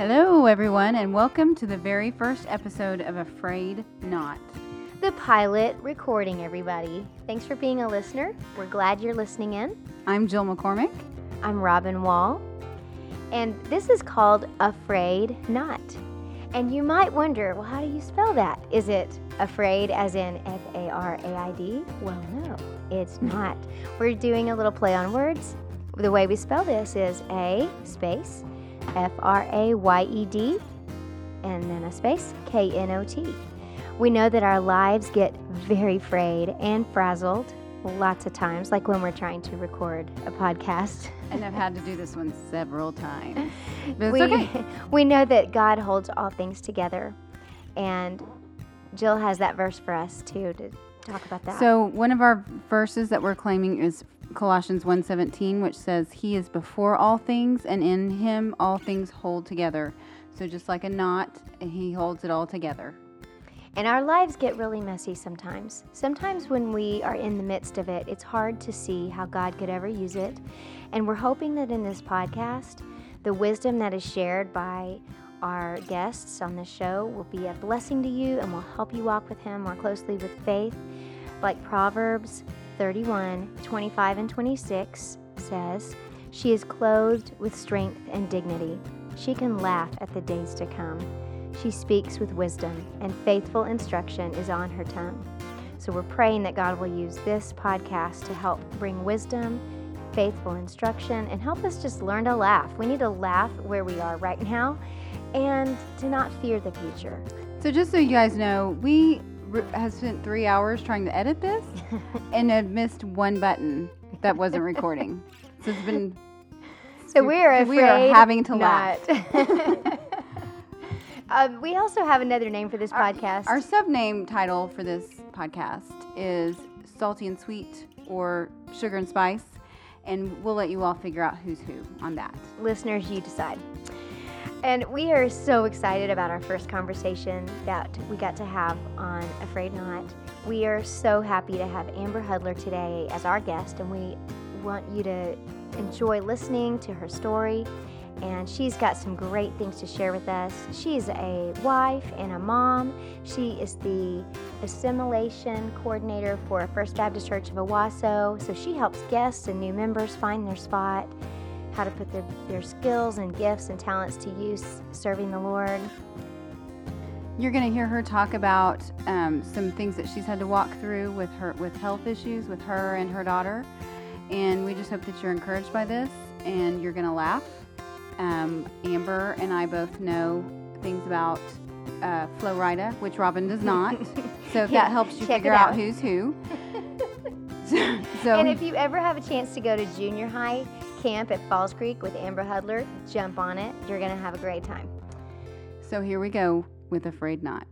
Hello, everyone, and welcome to the very first episode of Afraid Not. The pilot recording, everybody. Thanks for being a listener. We're glad you're listening in. I'm Jill McCormick. I'm Robin Wall. And this is called Afraid Not. And you might wonder, well, how do you spell that? Is it afraid as in F A R A I D? Well, no, it's not. We're doing a little play on words. The way we spell this is A space F R A Y E D and then a space K N O T. We know that our lives get very frayed and frazzled lots of times, like when we're trying to record a podcast. And I've had to do this one several times. But it's we, okay. we know that God holds all things together. And Jill has that verse for us too to talk about that. So one of our verses that we're claiming is Colossians 1:17, which says, "He is before all things, and in Him all things hold together." So just like a knot, He holds it all together. And our lives get really messy sometimes. Sometimes when we are in the midst of it, it's hard to see how God could ever use it. And we're hoping that in this podcast, the wisdom that is shared by our guests on the show will be a blessing to you and will help you walk with Him more closely with faith. Like Proverbs 31 25 and 26 says, She is clothed with strength and dignity. She can laugh at the days to come. She speaks with wisdom, and faithful instruction is on her tongue. So we're praying that God will use this podcast to help bring wisdom, faithful instruction, and help us just learn to laugh. We need to laugh where we are right now and to not fear the future. So just so you guys know, we have spent three hours trying to edit this and have missed one button that wasn't recording. So it's been So we're afraid we are having to not. laugh. um, we also have another name for this podcast. Our subname title for this podcast is Salty and Sweet or Sugar and Spice, and we'll let you all figure out who's who on that. Listeners, you decide. And we are so excited about our first conversation that we got to have on A Frayed Knot. We are so happy to have Amber Hudler today as our guest, and we want you to enjoy listening to her story. And she's got some great things to share with us. She's a wife and a mom. She is the assimilation coordinator for First Baptist Church of Owasso. So she helps guests and new members find their spot how to put their, their skills and gifts and talents to use serving the Lord. You're going to hear her talk about um, some things that she's had to walk through with her with health issues with her and her daughter, and we just hope that you're encouraged by this and you're going to laugh. Um, Amber and I both know things about uh, Flo Rida, which Robin does not. so if that helps you check figure out. out. who's who. so and if you ever have a chance to go to junior high camp at Falls Creek with Amber Hudler, jump on it. You're going to have a great time. so here we go with A Frayed Knot.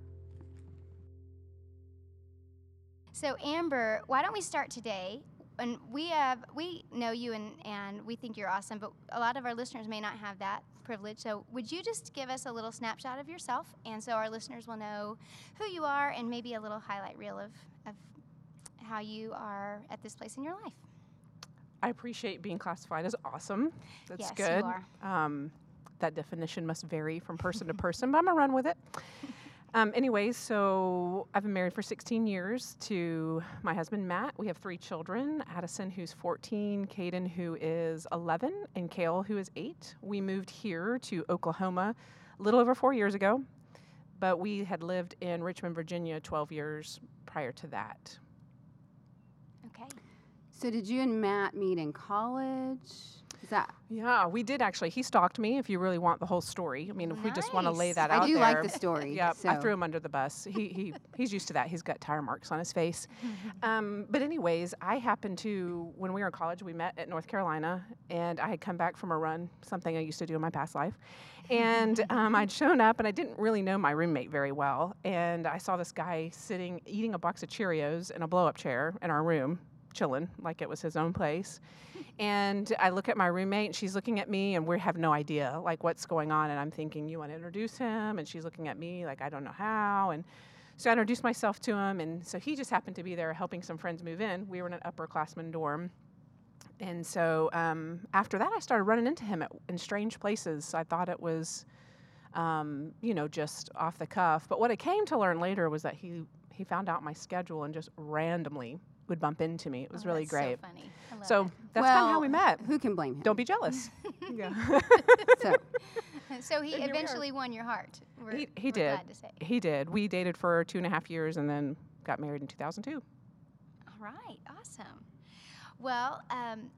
So Amber, why don't we start today? And we have we know you and, and we think you're awesome, but a lot of our listeners may not have that privilege. So would you just give us a little snapshot of yourself and so our listeners will know who you are and maybe a little highlight reel of, of how you are at this place in your life? I appreciate being classified as awesome. That's Yes, good. Um, that definition must vary from person to person, but I'm gonna run with it. Um, anyways, so I've been married for 16 years to my husband Matt. We have three children: Addison, who's 14, Caden, who is 11, and Kale, who is eight. We moved here to Oklahoma a little over four years ago, but we had lived in Richmond, Virginia, 12 years prior to that. So did you and Matt meet in college? Is that Yeah, we did actually. He stalked me. If you really want the whole story, I mean, if we just want to lay that I out do there. like the story. Yeah, I threw him under the bus. He he he's used to that. He's got tire marks on his face. Um, but anyways, I happened to when we were in college, we met at North Carolina, and I had come back from a run, something I used to do in my past life, and um, I'd shown up, and I didn't really know my roommate very well, and I saw this guy sitting eating a box of Cheerios in a blow-up chair in our room, chilling like it was his own place. And I look at my roommate, and she's looking at me, and we have no idea like what's going on. And I'm thinking, you want to introduce him? And she's looking at me like I don't know how. And so I introduced myself to him, and so he just happened to be there helping some friends move in. We were in an upperclassman dorm. And so um, after that, I started running into him at, in strange places. I thought it was um, you know, just off the cuff. But what I came to learn later was that he he found out my schedule and just randomly would bump into me. It was Oh, really that's great. So funny. I love So it. that's kind of how we met. Who can blame him? Don't be jealous. So, So he And here we are. eventually won your heart. We're, He- he we're did. Glad to say. He did. We dated for two and a half years and then got married in 2002. All right, awesome. Well, um,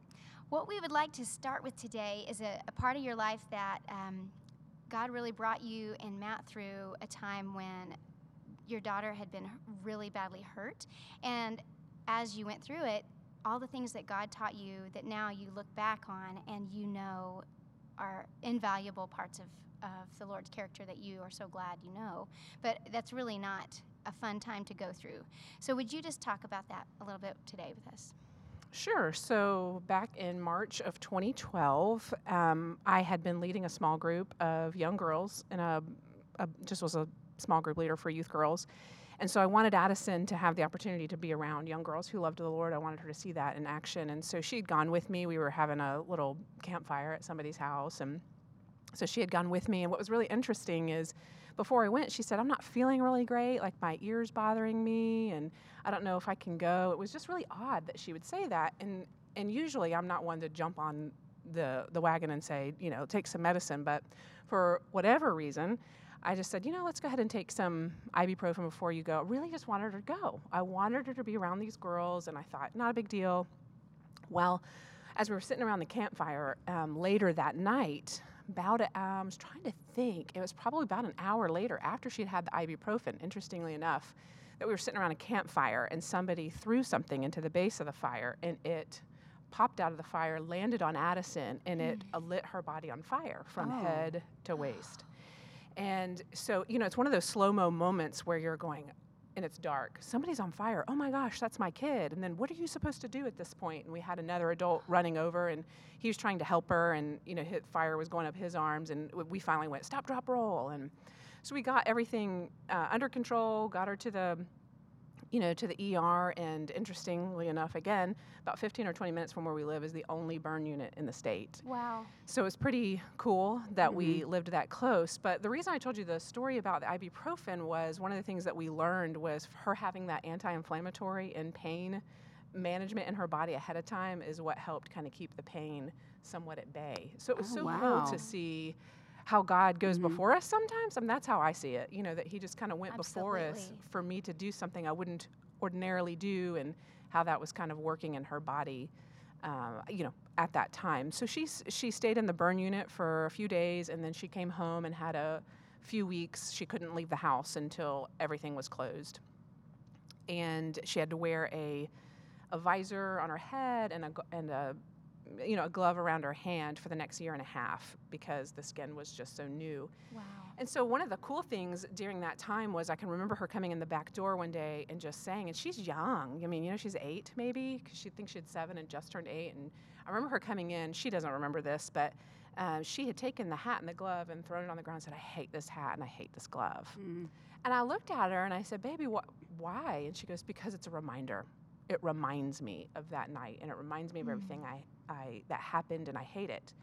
what we would like to start with today is a, a part of your life that um, God really brought you and Matt through a time when your daughter had been really badly hurt. And as you went through it, all the things that God taught you that now you look back on and you know are invaluable parts of, of the Lord's character that you are so glad you know. But that's really not a fun time to go through. So, would you just talk about that a little bit today with us? Sure. So back in March of 2012, um, I had been leading a small group of young girls, and a, a just was a small group leader for youth girls. And so I wanted Addison to have the opportunity to be around young girls who loved the Lord. I wanted her to see that in action. And so she'd gone with me. We were having a little campfire at somebody's house, and so she had gone with me. And what was really interesting is before I went, she said, I'm not feeling really great, like my ears bothering me, and I don't know if I can go. It was just really odd that she would say that. And and usually I'm not one to jump on the the wagon and say, you know, take some medicine, but for whatever reason, I just said, you know, let's go ahead and take some ibuprofen before you go. I really just wanted her to go. I wanted her to be around these girls, and I thought, not a big deal. Well, as we were sitting around the campfire um, later that night, about a, um, I was trying to think. It was probably about an hour later after she'd had the ibuprofen. Interestingly enough, that we were sitting around a campfire and somebody threw something into the base of the fire and it popped out of the fire, landed on Addison, and it uh, lit her body on fire from Oh. head to waist. And so, you know, it's one of those slow mo moments where you're going, and it's dark. Somebody's on fire. Oh my gosh, that's my kid. And then what are you supposed to do at this point? And we had another adult running over, and he was trying to help her, and you know, hit fire was going up his arms, and we finally went stop, drop, roll, and so we got everything uh, under control, got her to the you know, to the ER, and interestingly enough, again, about 15 or 20 minutes from where we live is the only burn unit in the state. Wow. So it's pretty cool that we lived that close. But the reason I told you the story about the ibuprofen was one of the things that we learned was her having that anti-inflammatory and pain management in her body ahead of time is what helped kind of keep the pain somewhat at bay. So it was Oh, so wow. cool to see how God goes Mhm. before us sometimes. I mean, that's how I see it. You know, that He just kind of went before us for me to do something I wouldn't ordinarily do, and how that was kind of working in her body uh, you know, at that time. So she she stayed in the burn unit for a few days, and then she came home and had a few weeks. She couldn't leave the house until everything was closed, and she had to wear a a visor on her head and a and a you know a glove around her hand for the next year and a half because the skin was just so new. Wow. And so one of the cool things during that time was I can remember her coming in the back door one day and just saying, and she's young. I mean, you know, she's eight maybe because she thinks she had seven and just turned eight. And I remember her coming in. She doesn't remember this, but uh, she had taken the hat and the glove and thrown it on the ground and said, "I hate this hat and I hate this glove." Mm. And I looked at her and I said, "Baby, wh- why?" And she goes, "Because it's a reminder. It reminds me of that night, and it reminds me of everything I, I that happened, and I hate it."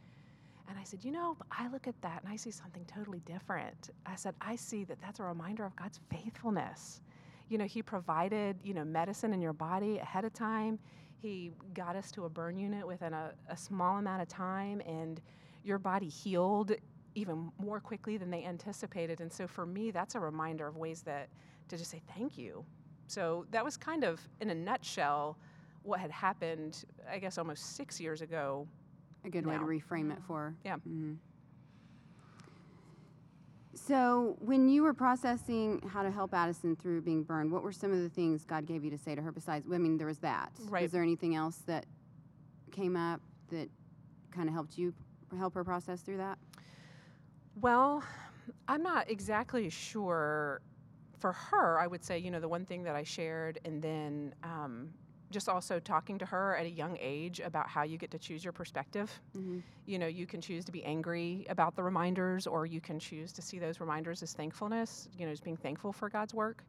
And I said, "You know, I look at that and I see something totally different." I said, "I see that that's a reminder of God's faithfulness. You know, He provided you know medicine in your body ahead of time. He got us to a burn unit within a, a small amount of time, and your body healed even more quickly than they anticipated. And so for me, that's a reminder of ways that to just say thank you. So that was kind of, in a nutshell, what had happened, I guess, almost six years ago. A good way to reframe it for. Yeah. Mhm. So, when you were processing how to help Addison through being burned, what were some of the things God gave you to say to her besides? I mean, there was that. Right. Was there anything else that came up that kind of helped you help her process through that? Well, I'm not exactly sure. For her, I would say, you know, the one thing that I shared, and then um, just also talking to her at a young age about how you get to choose your perspective. Mm-hmm. you know, you can choose to be angry about the reminders, or you can choose to see those reminders as thankfulness, you know, as being thankful for God's work.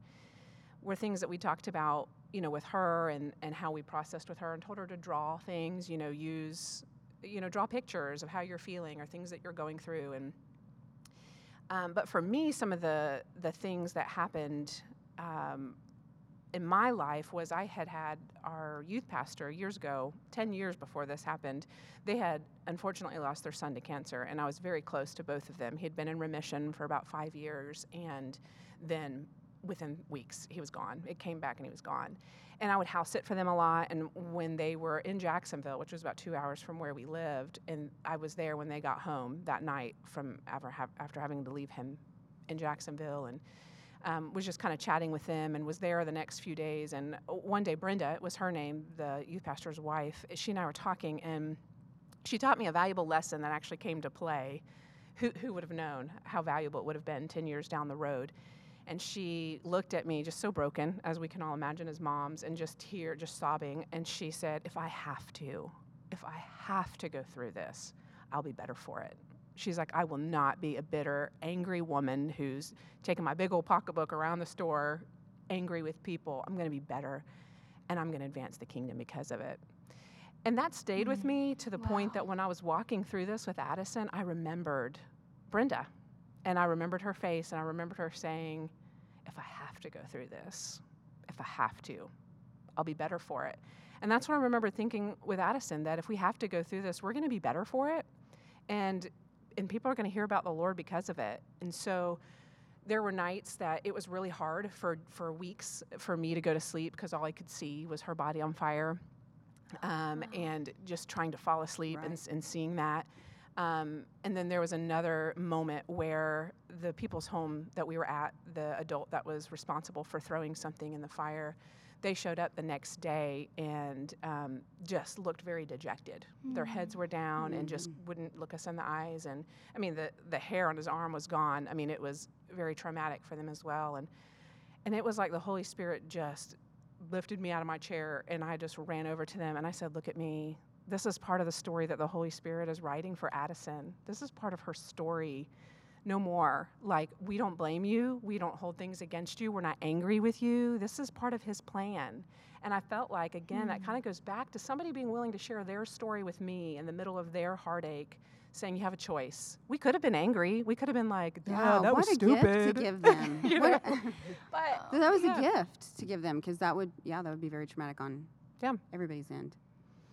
Were things that we talked about, you know, with her and, and how we processed with her and told her to draw things, you know, use, you know, draw pictures of how you're feeling or things that you're going through. And Um, but for me, some of the the things that happened um, in my life was I had had our youth pastor years ago, 10 years before this happened. They had unfortunately lost their son to cancer, and I was very close to both of them. He had been in remission for about five years, and then within weeks, he was gone. It came back and he was gone. And I would house sit for them a lot. And when they were in Jacksonville, which was about two hours from where we lived, and I was there when they got home that night from after, having to leave him in Jacksonville and um, was just kind of chatting with them and was there the next few days. And one day, Brenda, it was her name, the youth pastor's wife, she and I were talking, and she taught me a valuable lesson that actually came to play. Who, who would have known how valuable it would have been 10 years down the road? And she looked at me just so broken, as we can all imagine as moms, and just here, just sobbing. And she said, If I have to, if I have to go through this, I'll be better for it she's like, I will not be a bitter, angry woman who's taking my big old pocketbook around the store, angry with people. I'm going to be better, and I'm going to advance the kingdom because of it. And that stayed mm-hmm. with me to the wow. point that when I was walking through this with Addison, I remembered Brenda. And I remembered her face, and I remembered her saying, If I have to go through this, if I have to, I'll be better for it. And that's what I remember thinking with Addison that if we have to go through this, we're going to be better for it. And and people are going to hear about the Lord because of it. And so there were nights that it was really hard for, for weeks for me to go to sleep because all I could see was her body on fire um, and just trying to fall asleep right. and, and seeing that. Um, and then there was another moment where the people's home that we were at, the adult that was responsible for throwing something in the fire, they showed up the next day and um, just looked very dejected. Mm. Their heads were down mm. and just mm. wouldn't look us in the eyes. And I mean, the, the hair on his arm was gone. I mean, it was very traumatic for them as well. And, and it was like the Holy Spirit just lifted me out of my chair and I just ran over to them and I said, Look at me. This is part of the story that the Holy Spirit is writing for Addison. This is part of her story no more. Like, we don't blame you. We don't hold things against you. We're not angry with you. This is part of his plan. And I felt like, again, mm. that kind of goes back to somebody being willing to share their story with me in the middle of their heartache, saying, You have a choice. We could have been angry. We could have been like, Yeah, that what was a stupid. gift to give them. but that was yeah. a gift to give them because that would, yeah, that would be very traumatic on yeah. everybody's end.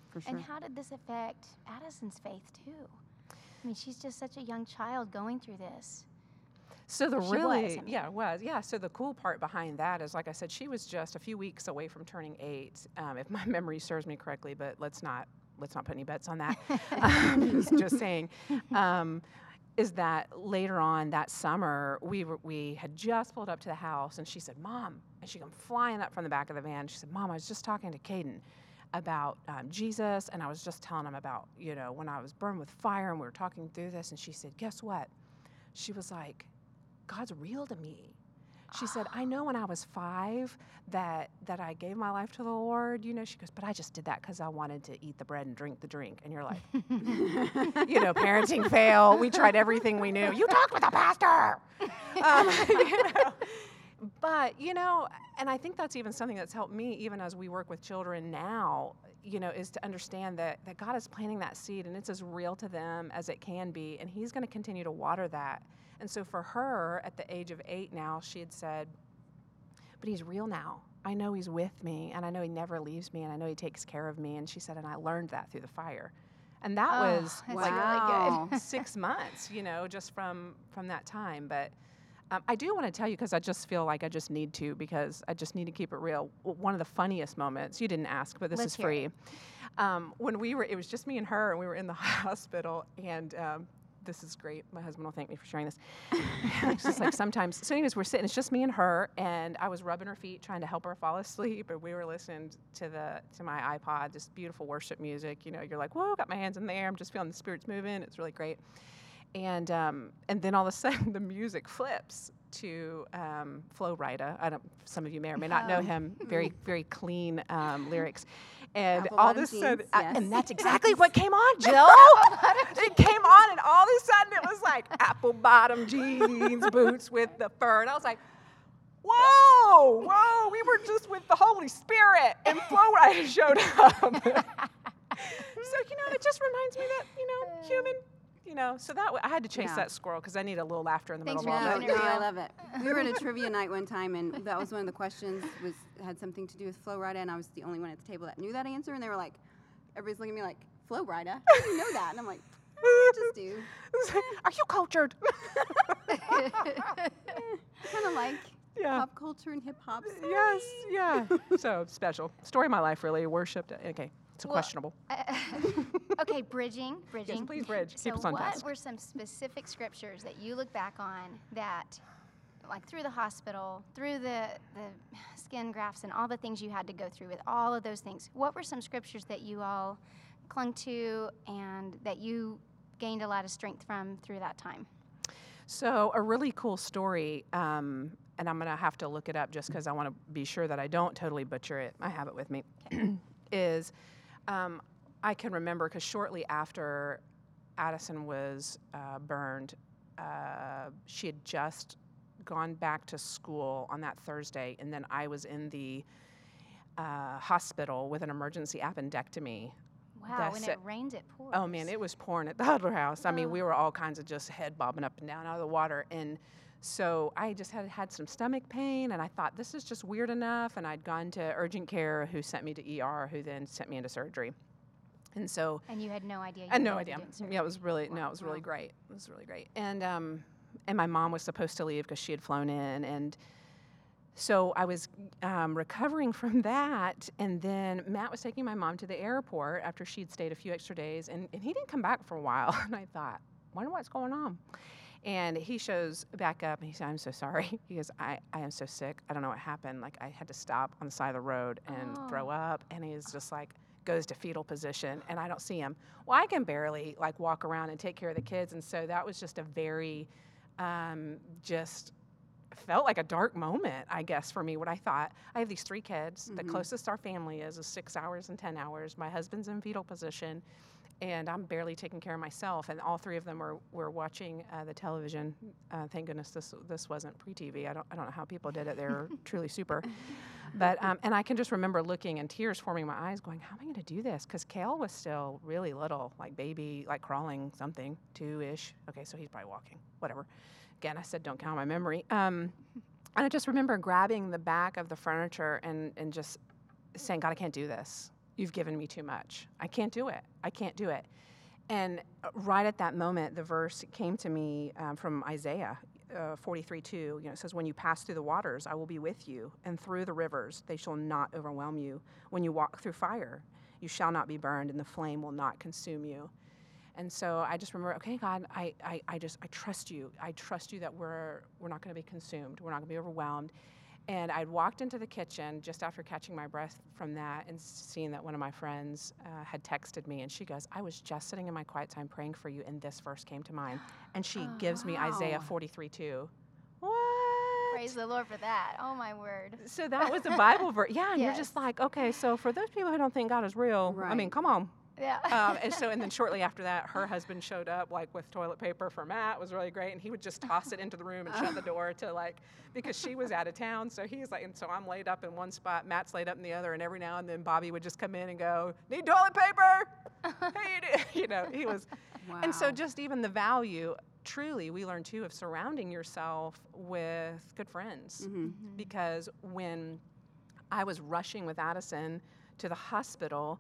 For sure. And how did this affect Addison's faith, too? I mean, she's just such a young child going through this. So the she really, was, I mean. yeah, it was, yeah. So the cool part behind that is, like I said, she was just a few weeks away from turning eight, um, if my memory serves me correctly. But let's not let's not put any bets on that. um, just, just saying. Um, is that later on that summer we were, we had just pulled up to the house and she said, "Mom," and she came flying up from the back of the van. She said, "Mom, I was just talking to Caden." About um, Jesus, and I was just telling him about, you know, when I was burned with fire, and we were talking through this, and she said, Guess what? She was like, God's real to me. She said, I know when I was five that that I gave my life to the Lord, you know, she goes, but I just did that because I wanted to eat the bread and drink the drink. And you're like, you know, parenting fail. We tried everything we knew. You talked with a pastor. Um, you know, but you know and i think that's even something that's helped me even as we work with children now you know is to understand that that god is planting that seed and it's as real to them as it can be and he's going to continue to water that. And so for her at the age of eight now she had said but he's real now. I know he's with me and i know he never leaves me and i know he takes care of me. And she said and i learned that through the fire. And that oh, was like wow. six months you know just from from that time. But um, I do want to tell you because I just feel like I just need to because I just need to keep it real. One of the funniest moments, you didn't ask, but this Let's is free. Um, when we were, it was just me and her, and we were in the hospital, and um, this is great. My husband will thank me for sharing this. it's just like sometimes. So, anyways, we're sitting. It's just me and her, and I was rubbing her feet, trying to help her fall asleep, and we were listening to the to my iPod, just beautiful worship music. You know, you're like, whoa, got my hands in the air. I'm just feeling the spirits moving. It's really great and um, and then all of a sudden the music flips to um, Flo Rida. I don't. Some of you may or may not know him. Very very clean um, lyrics. And all of a sudden, yes. and that's exactly what came on, Jill. it came on, and all of a sudden it was like apple bottom jeans, boots with the fur, and I was like, "Whoa, whoa!" We were just with the Holy Spirit, and Flo Rida showed up. so you know, it just reminds me that you know, human you know, so that w- I had to chase Yeah. that squirrel because I need a little laughter in the Thanks middle for of all keeping that. no, I love it. We were at a trivia night one time, and that was one of the questions was had something to do with Flo Rida, and I was the only one at the table that knew that answer, and they were like, everybody's looking at me like, Flo Rida, how do you know that? And I'm like, I just do. Are you cultured? Kind of like yeah. pop culture and hip hop. Yes. Yeah. so special story of my life, really. Worshipped. Okay. It's Well, questionable. okay, bridging, bridging. please bridge. Keep So, us on what task. were some specific scriptures that you look back on that, like through the hospital, through the the skin grafts, and all the things you had to go through with all of those things? What were some scriptures that you all clung to and that you gained a lot of strength from through that time? So, a really cool story, um, and I'm going to have to look it up just because I want to be sure that I don't totally butcher it. I have it with me. is um, I can remember because shortly after Addison was uh, burned, uh, she had just gone back to school on that Thursday, and then I was in the uh, hospital with an emergency appendectomy Wow, That's when it. it rains, it pours. Oh man, it was pouring at the Hudler House. I mean, Oh. we were all kinds of just head bobbing up and down out of the water, and so I just had had some stomach pain, and I thought this is just weird enough. And I'd gone to urgent care, who sent me to ER, who then sent me into surgery. And so And you had no idea. You I had no were gonna be idea. Yeah, it was really no, it was really Wow. great. It was really great. And um, and my mom was supposed to leave because she had flown in, and so I was um, recovering from that. And then Matt was taking my mom to the airport after she'd stayed a few extra days, and, and he didn't come back for a while. And I thought, wonder what's going on. And he shows back up and he said, I'm so sorry. He goes, I, I am so sick. I don't know what happened. Like, I had to stop on the side of the road and Oh. throw up. And he's just like, goes to fetal position and I don't see him. Well, I can barely like walk around and take care of the kids. And so that was just a very, um, just felt like a dark moment, I guess, for me. What I thought, I have these three kids. The Mhm. closest our family is is six hours and 10 hours. My husband's in fetal position and I'm barely taking care of myself. And all three of them were, were watching uh, the television. Uh, thank goodness this this wasn't pre-TV. I don't I don't know how people did it. They're truly super. But um, and I can just remember looking and tears forming my eyes, going, "How am I going to do this?" Because Kale was still really little, like baby, like crawling something, two ish. Okay, so he's probably walking, whatever. Again, I said, "Don't count my memory." Um, and I just remember grabbing the back of the furniture and and just saying, "God, I can't do this. You've given me too much. I can't do it. I can't do it." And uh, right at that moment, the verse came to me um, from Isaiah uh, 43 2. You know, it says, When you pass through the waters, I will be with you, and through the rivers, they shall not overwhelm you. When you walk through fire, you shall not be burned, and the flame will not consume you. And so I just remember, okay, God, I, I, I just, I trust you. I trust you that we're, we're not going to be consumed. We're not going to be overwhelmed. And I'd walked into the kitchen just after catching my breath from that and seeing that one of my friends uh, had texted me. And she goes, I was just sitting in my quiet time praying for you, and this verse came to mind. And she Oh, gives me Isaiah wow. 43 2. What? Praise the Lord for that. Oh my word. So that was a Bible verse. Yeah, and you're just like, okay, so for those people who don't think God is real, I mean, come on. Yeah. Um, and so, and then shortly after that, her husband showed up, like with toilet paper for Matt. It was really great, and he would just toss it into the room and shut the door to like, because she was out of town. So he's like, and so I'm laid up in one spot, Matt's laid up in the other, and every now and then Bobby would just come in and go, "Need toilet paper?" hey, you, know, he was, Wow. and so just even the value. Truly, we learn too of surrounding yourself with good friends Mhm. because when I was rushing with Addison to the hospital,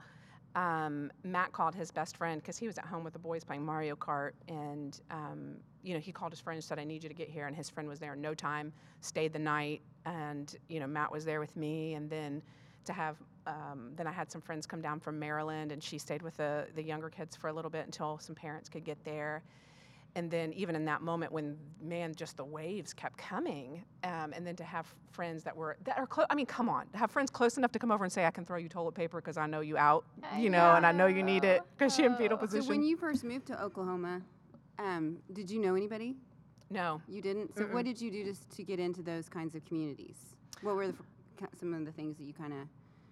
um, Matt called his best friend because he was at home with the boys playing Mario Kart, and um, you know he called his friend and said, "I need you to get here," and his friend was there in no time, stayed the night, and you know Matt was there with me, and then to have um, then I had some friends come down from Maryland, and she stayed with the the younger kids for a little bit until some parents could get there. And then even in that moment when man, just the waves kept coming, um, and then to have friends that were that are close. I mean, come on have friends close enough to come over and say, "I can throw you toilet paper because I know you out, you know, and I know you need it know. because you're in fetal Oh. So position." when you first moved to Oklahoma, um, did you know anybody? no, You didn't. So what did you do to, s- to get into those kinds of communities? What were the, some of the things that you kind of?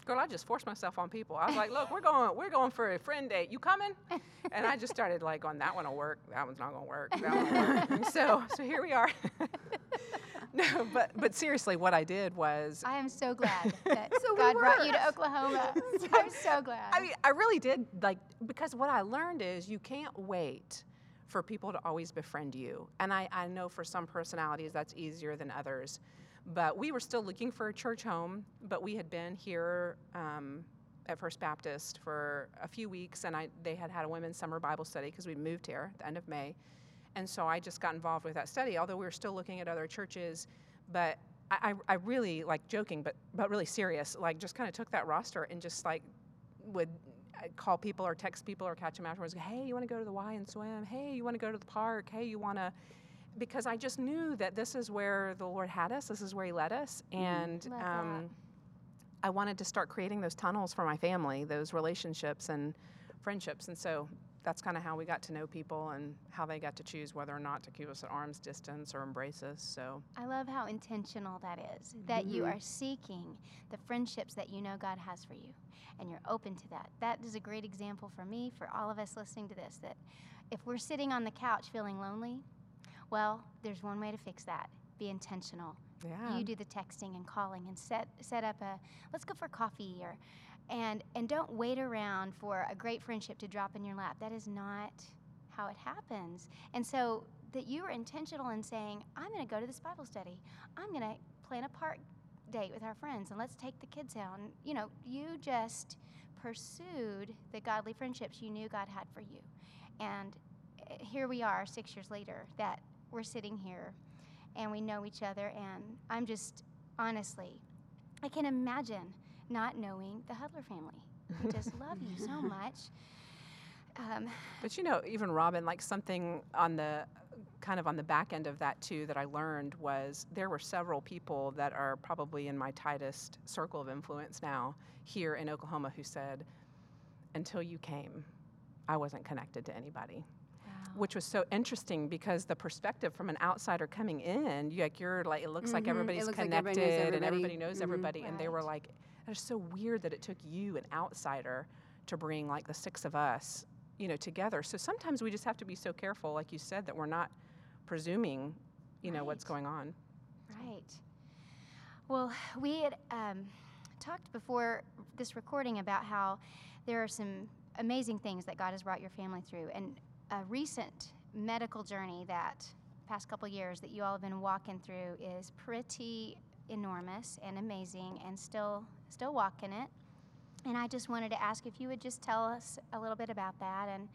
Girl, I just forced myself on people. I was like, "Look, we're going, we're going for a friend date. You coming?" And I just started like, on that one will work. That one's not gonna work. That one work." So, so here we are. no, but but seriously, what I did was I am so glad that So we God brought you to. Oklahoma. I'm so glad. I mean, I really did like because what I learned is you can't wait for people to always befriend you. And I, I know for some personalities that's easier than others. But we were still looking for a church home, but we had been here um, at First Baptist for a few weeks, and I, they had had a women's summer Bible study because we moved here at the end of May. And so I just got involved with that study, although we were still looking at other churches. But I, I, really, like joking, but, but really serious, like just kind of took that roster and just like would I'd call people or text people or catch them afterwards. Hey, you want to go to the Y and swim? Hey, you want to go to the park? Hey, you want to? Because I just knew that this is where the Lord had us. This is where He led us, and um, I wanted to start creating those tunnels for my family, those relationships and friendships. And so that's kind of how we got to know people and how they got to choose whether or not to keep us at arm's distance or embrace us. So I love how intentional that is. That you Mhm. are seeking the friendships that you know God has for you, and you're open to that. That is a great example for me, for all of us listening to this. That if we're sitting on the couch feeling lonely, well, there's one way to fix that. Be intentional. yeah, You do the texting and calling and set set up a let's go for coffee or and and don't wait around for a great friendship to drop in your lap. That is not how it happens. And so that you were intentional in saying, I'm going to go to this Bible study. I'm going to plan a park date with our friends and let's take the kids out. And you know, you just pursued the godly friendships you knew God had for you. And eh, here we are 6 years later that we're sitting here and we know each other and I'm just honestly I can imagine not knowing the Hudler family. I just love you so much. Um, But you know, even Robin, like something on the kind of on the back end of that too that I learned was there were several people that are probably in my tightest circle of influence now here in Oklahoma who said, until you came, I wasn't connected to anybody. Which was so interesting because the perspective from an outsider coming in, you, like you're like it looks like Mhm. It everybody's looks like connected everybody and everybody. everybody knows Mhm. everybody, and they were like, it's so weird that it took you, an outsider, to bring like the six of us you know together so sometimes we just have to be so careful like you said that we're not presuming you know what's going on Right. Well, we had um, talked before this recording about how there are some amazing things that God has brought your family through, and a recent medical journey that past couple years that you all have been walking through is pretty enormous and amazing, and still still walking it. And I just wanted to ask if you would just tell us a little bit about that and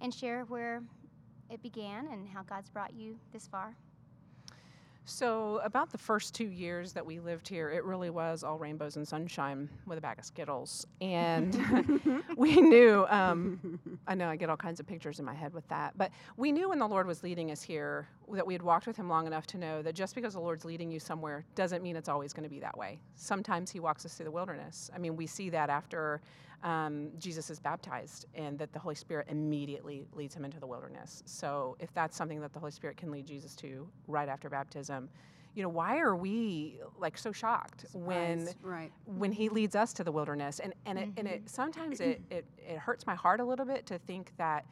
and share where it began and how God's brought you this far. So about the first two years that we lived here it really was all rainbows and sunshine with a bag of skittles. And we knew um, i know i get all kinds of pictures in my head with that but we knew when the lord was leading us here that we had walked with him long enough to know that just because the lord's leading you somewhere doesn't mean it's always going to be that way. Sometimes he walks us through the wilderness. I mean we see that after um, jesus is baptized and that the holy spirit immediately leads him into the wilderness. So if that's something that the holy spirit can lead jesus to right after baptism you know why are we like so shocked when right. when he leads us to the wilderness? And and it, and it sometimes it, it it hurts my heart a little bit to think that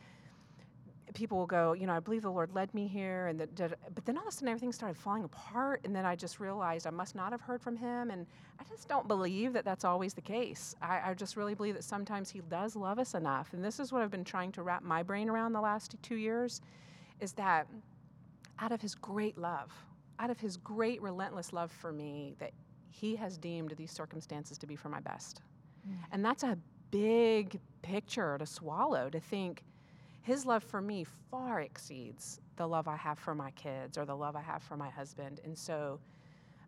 people will go you know i believe the lord led me here and that that- but then all of a sudden everything started falling apart and then i just realized i must not have heard from him and i just don't believe that that's always the case i, I just really believe that sometimes he does love us enough and this is what i've been trying to wrap my brain around the last two years is that out of his great love out of his great relentless love for me that he has deemed these circumstances to be for my best. Mm. And that's a big picture to swallow to think his love for me far exceeds the love I have for my kids or the love I have for my husband. And so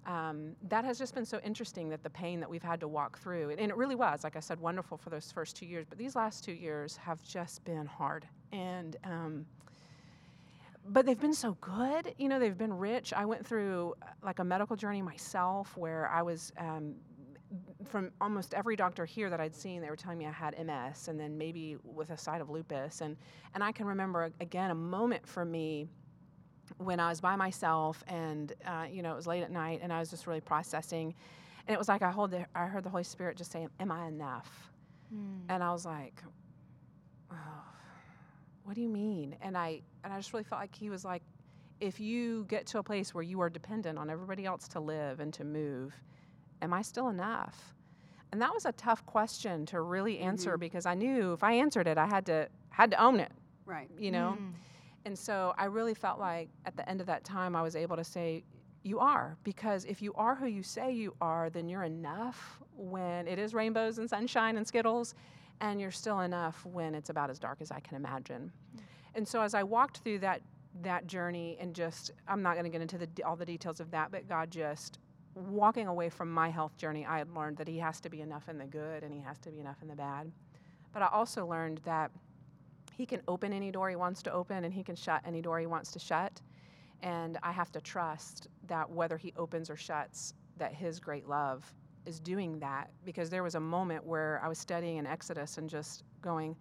um, that has just been so interesting that the pain that we've had to walk through, and it really was, like I said, wonderful for those first two years, but these last two years have just been hard. And, um, but they've been so good. You know, they've been rich. I went through uh, like a medical journey myself where I was um, from almost every doctor here that I'd seen, they were telling me I had MS and then maybe with a side of lupus. And, and I can remember, again, a moment for me when I was by myself and, uh, you know, it was late at night and I was just really processing. And it was like I, hold the, I heard the Holy Spirit just saying, Am I enough? And I was like, oh, what do you mean? And I and I just really felt like he was like, if you get to a place where you are dependent on everybody else to live and to move, am I still enough? And that was a tough question to really answer Mhm. because I knew if I answered it, I had to had to own it, Right. you know. Mm. And so I really felt like at the end of that time, I was able to say, You are. Because if you are who you say you are, then you're enough when it is rainbows and sunshine and Skittles, and you're still enough when it's about as dark as I can imagine. And so as I walked through that, that journey, and just, I'm not going to get into the, all the details of that, but God just, walking away from my health journey, I had learned that He has to be enough in the good and He has to be enough in the bad. But I also learned that he can open any door he wants to open and he can shut any door he wants to shut. And I have to trust that whether he opens or shuts, that his great love is doing that. Because there was a moment where I was studying in Exodus and just going,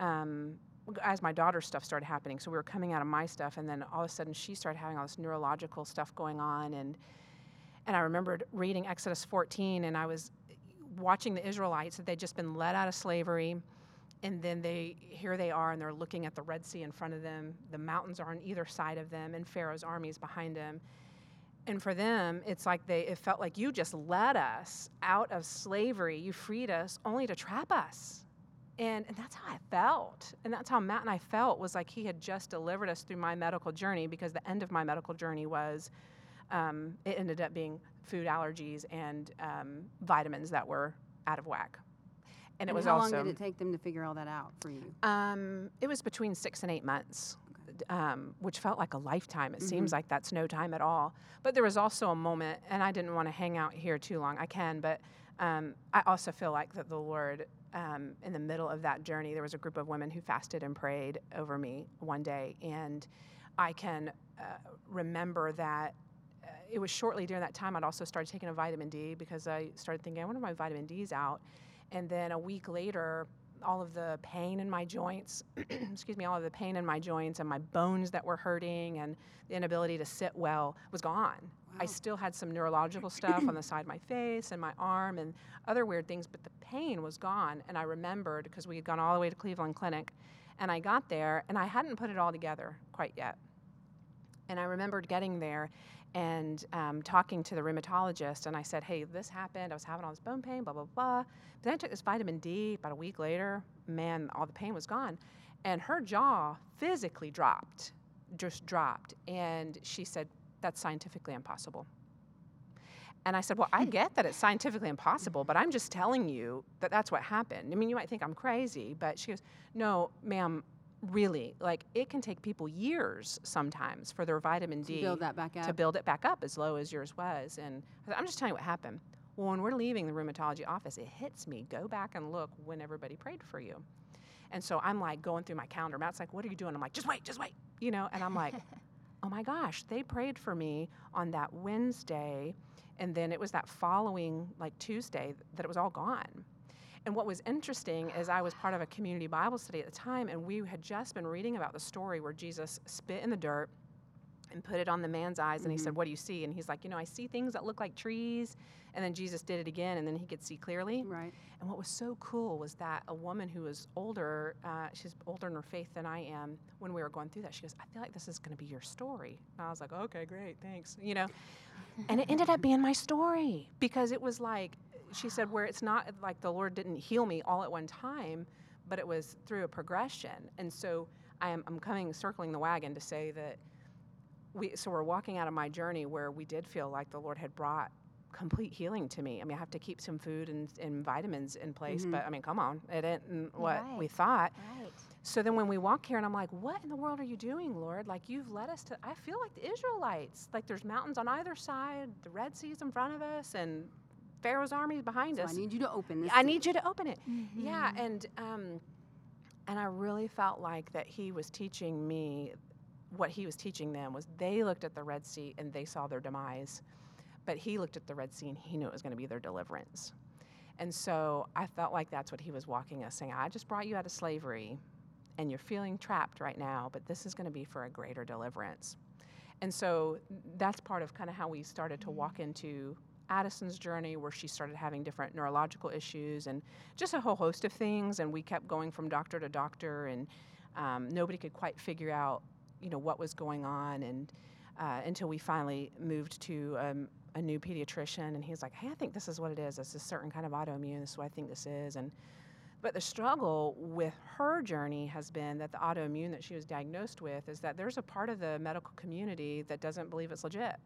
um, as my daughter's stuff started happening. So we were coming out of my stuff, and then all of a sudden she started having all this neurological stuff going on. And, and I remembered reading Exodus 14, and I was watching the Israelites that they'd just been led out of slavery and then they here they are and they're looking at the red sea in front of them. The mountains are on either side of them and pharaoh's army is behind them. And for them it's like they it felt like you just led us out of slavery. You freed us only to trap us. And, and that's how i felt. And that's how matt and i felt was like he had just delivered us through my medical journey because the end of my medical journey was um, it ended up being food allergies and um, vitamins that were out of whack and it was how also long did it take them to figure all that out for you? um, it was between six and eight months, um, which felt like a lifetime. It seems like that's no time at all. But there was also a moment, and I didn't want to hang out here too long. I can, but um, I also feel like that the Lord, um, in the middle of that journey, there was a group of women who fasted and prayed over me one day, and I can uh, remember that. It was shortly during that time I'd also started taking a vitamin D because I started thinking, I wonder if my vitamin D's out. And then a week later, all of the pain in my joints, excuse me, all of the pain in my joints and my bones that were hurting and the inability to sit well was gone. I still had some neurological stuff on the side of my face and my arm and other weird things, but the pain was gone. And I remembered because we had gone all the way to Cleveland Clinic, and I got there and I hadn't put it all together quite yet. And I remembered getting there and um, talking to the rheumatologist, and I said, "Hey, this happened. I was having all this bone pain, blah blah blah." But then I took this vitamin D. About a week later, man, all the pain was gone, and her jaw physically dropped, just dropped, and she said, "That's scientifically impossible." And I said, Well, I get that it's scientifically impossible, but I'm just telling you that that's what happened. I mean, you might think I'm crazy, but she goes, No, ma'am, really. Like, it can take people years sometimes for their vitamin D To build that back up to build it back up as low as yours was. And I'm just telling you what happened. Well, when we're leaving the rheumatology office, it hits me. Go back and look when everybody prayed for you. And so I'm like going through my calendar. Matt's like, What are you doing? I'm like, Just wait, just wait. You know, and I'm like, Oh my gosh, they prayed for me on that Wednesday. And then it was that following, like Tuesday, that it was all gone. And what was interesting is I was part of a community Bible study at the time, and we had just been reading about the story where Jesus spit in the dirt and put it on the man's eyes, and he said, What do you see? And he's like, You know, I see things that look like trees. And then Jesus did it again, and then he could see clearly. Right. And what was so cool was that a woman who was older, uh, she's older in her faith than I am, when we were going through that, she goes, I feel like this is going to be your story. And I was like, okay, great, thanks. You know, and it ended up being my story because it was like, she said, where it's not like the Lord didn't heal me all at one time, but it was through a progression. And so I am, I'm coming, circling the wagon to say that we, so we're walking out of my journey where we did feel like the Lord had brought complete healing to me. I mean, I have to keep some food and, and vitamins in place, Mhm. but I mean, come on, it isn't what we thought. Right. So then when we walk here and I'm like, what in the world are you doing, Lord? Like you've led us to, I feel like the Israelites. Like there's mountains on either side, the Red Sea's in front of us, and Pharaoh's army is behind So I need you to open this. I to need you to open it. Mm-hmm. Yeah, and um, and I really felt like that he was teaching me what he was teaching them was they looked at the Red Sea and they saw their demise, but he looked at the Red Sea and he knew it was going to be their deliverance. And so I felt like that's what he was walking us, saying, "I just brought you out of slavery, and you're feeling trapped right now, but this is going to be for a greater deliverance." And so that's part of kind of how we started to walk into Addison's journey, where she started having different neurological issues and just a whole host of things. And we kept going from doctor to doctor, and um, nobody could quite figure out, you know, what was going on. And uh, until we finally moved to um, a new pediatrician, and he's like, "Hey, I think this is what it is. It's a certain kind of autoimmune. This is what I think this is." And But the struggle with her journey has been that the autoimmune that she was diagnosed with is that there's a part of the medical community that doesn't believe it's legit.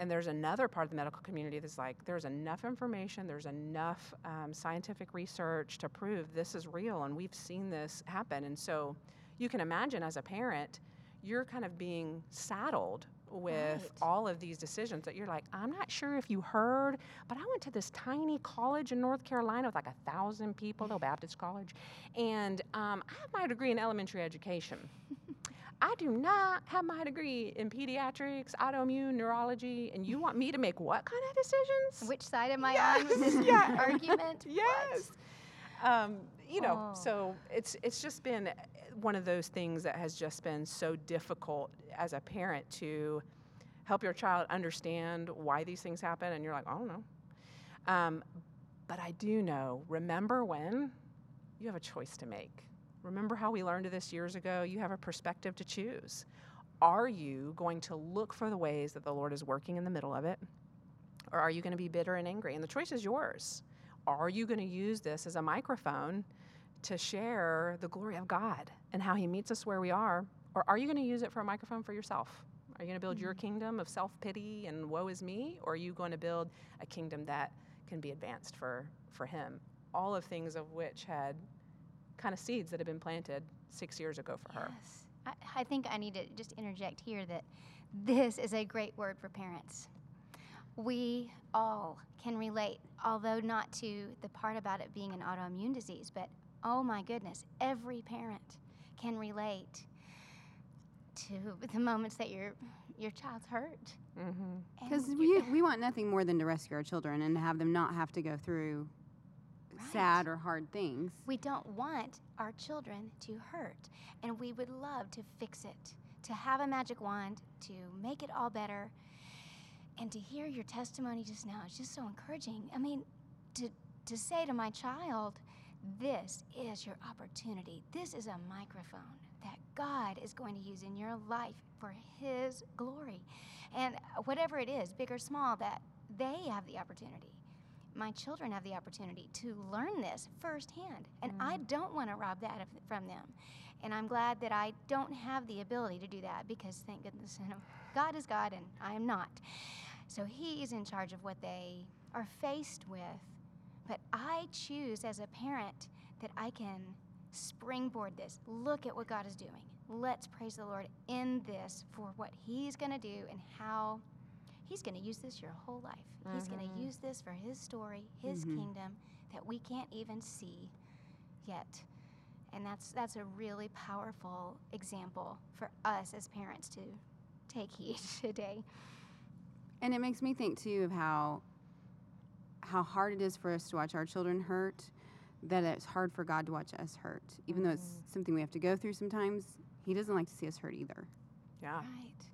And there's another part of the medical community that's like, there's enough information, there's enough um, scientific research to prove this is real, and we've seen this happen. And so you can imagine as a parent, you're kind of being saddled with Right. all of these decisions that you're like, I'm not sure if you heard, but I went to this tiny college in North Carolina with like a thousand people, no Baptist college, and um, I have my degree in elementary education. I do not have my degree in pediatrics, autoimmune, neurology, and you want me to make what kind of decisions? Which side am I Yes, on with this yeah. argument? Yes. Um, you know, Oh. so it's it's just been one of those things that has just been so difficult as a parent to help your child understand why these things happen, and you're like, I don't know. Um, but I do know. Remember when you have a choice to make. Remember how we learned this years ago? You have a perspective to choose. Are you going to look for the ways that the Lord is working in the middle of it? Or are you going to be bitter and angry? And the choice is yours. Are you going to use this as a microphone to share the glory of God and how He meets us where we are? Or are you going to use it for a microphone for yourself? Are you going to build your mm-hmm. kingdom of self pity and woe is me? Or are you going to build a kingdom that can be advanced for, for Him? All of things of which had kind of seeds that had been planted six years ago for her. Yes. I, I think I need to just interject here that this is a great word for parents. We all can relate, although not to the part about it being an autoimmune disease, but oh my goodness, every parent can relate to the moments that your your child's hurt. Mm-hmm. Because we, we want nothing more than to rescue our children and to have them not have to go through Right. sad or hard things. We don't want our children to hurt, and we would love to fix it, to have a magic wand, to make it all better. And to hear your testimony just now is just so encouraging. I mean, to, to say to my child, this is your opportunity, this is a microphone that God is going to use in your life for His glory. And whatever it is, big or small, that they have the opportunity my children have the opportunity to learn this firsthand, and I mm. don't want to rob that of, from them. And I'm glad that I don't have the ability to do that because, thank goodness, you know, God is God and I am not. So He is in charge of what they are faced with. But I choose as a parent that I can springboard this. Look at what God is doing. Let's praise the Lord in this for what He's going to do and how He's going to use this your whole life. He's going to use this for His story, His Mhm. kingdom that we can't even see yet. And that's that's a really powerful example for us as parents to take heed today. And it makes me think too of how how hard it is for us to watch our children hurt, that it's hard for God to watch us hurt. Even though it's something we have to go through sometimes, he doesn't like to see us hurt either. Yeah. Right, right.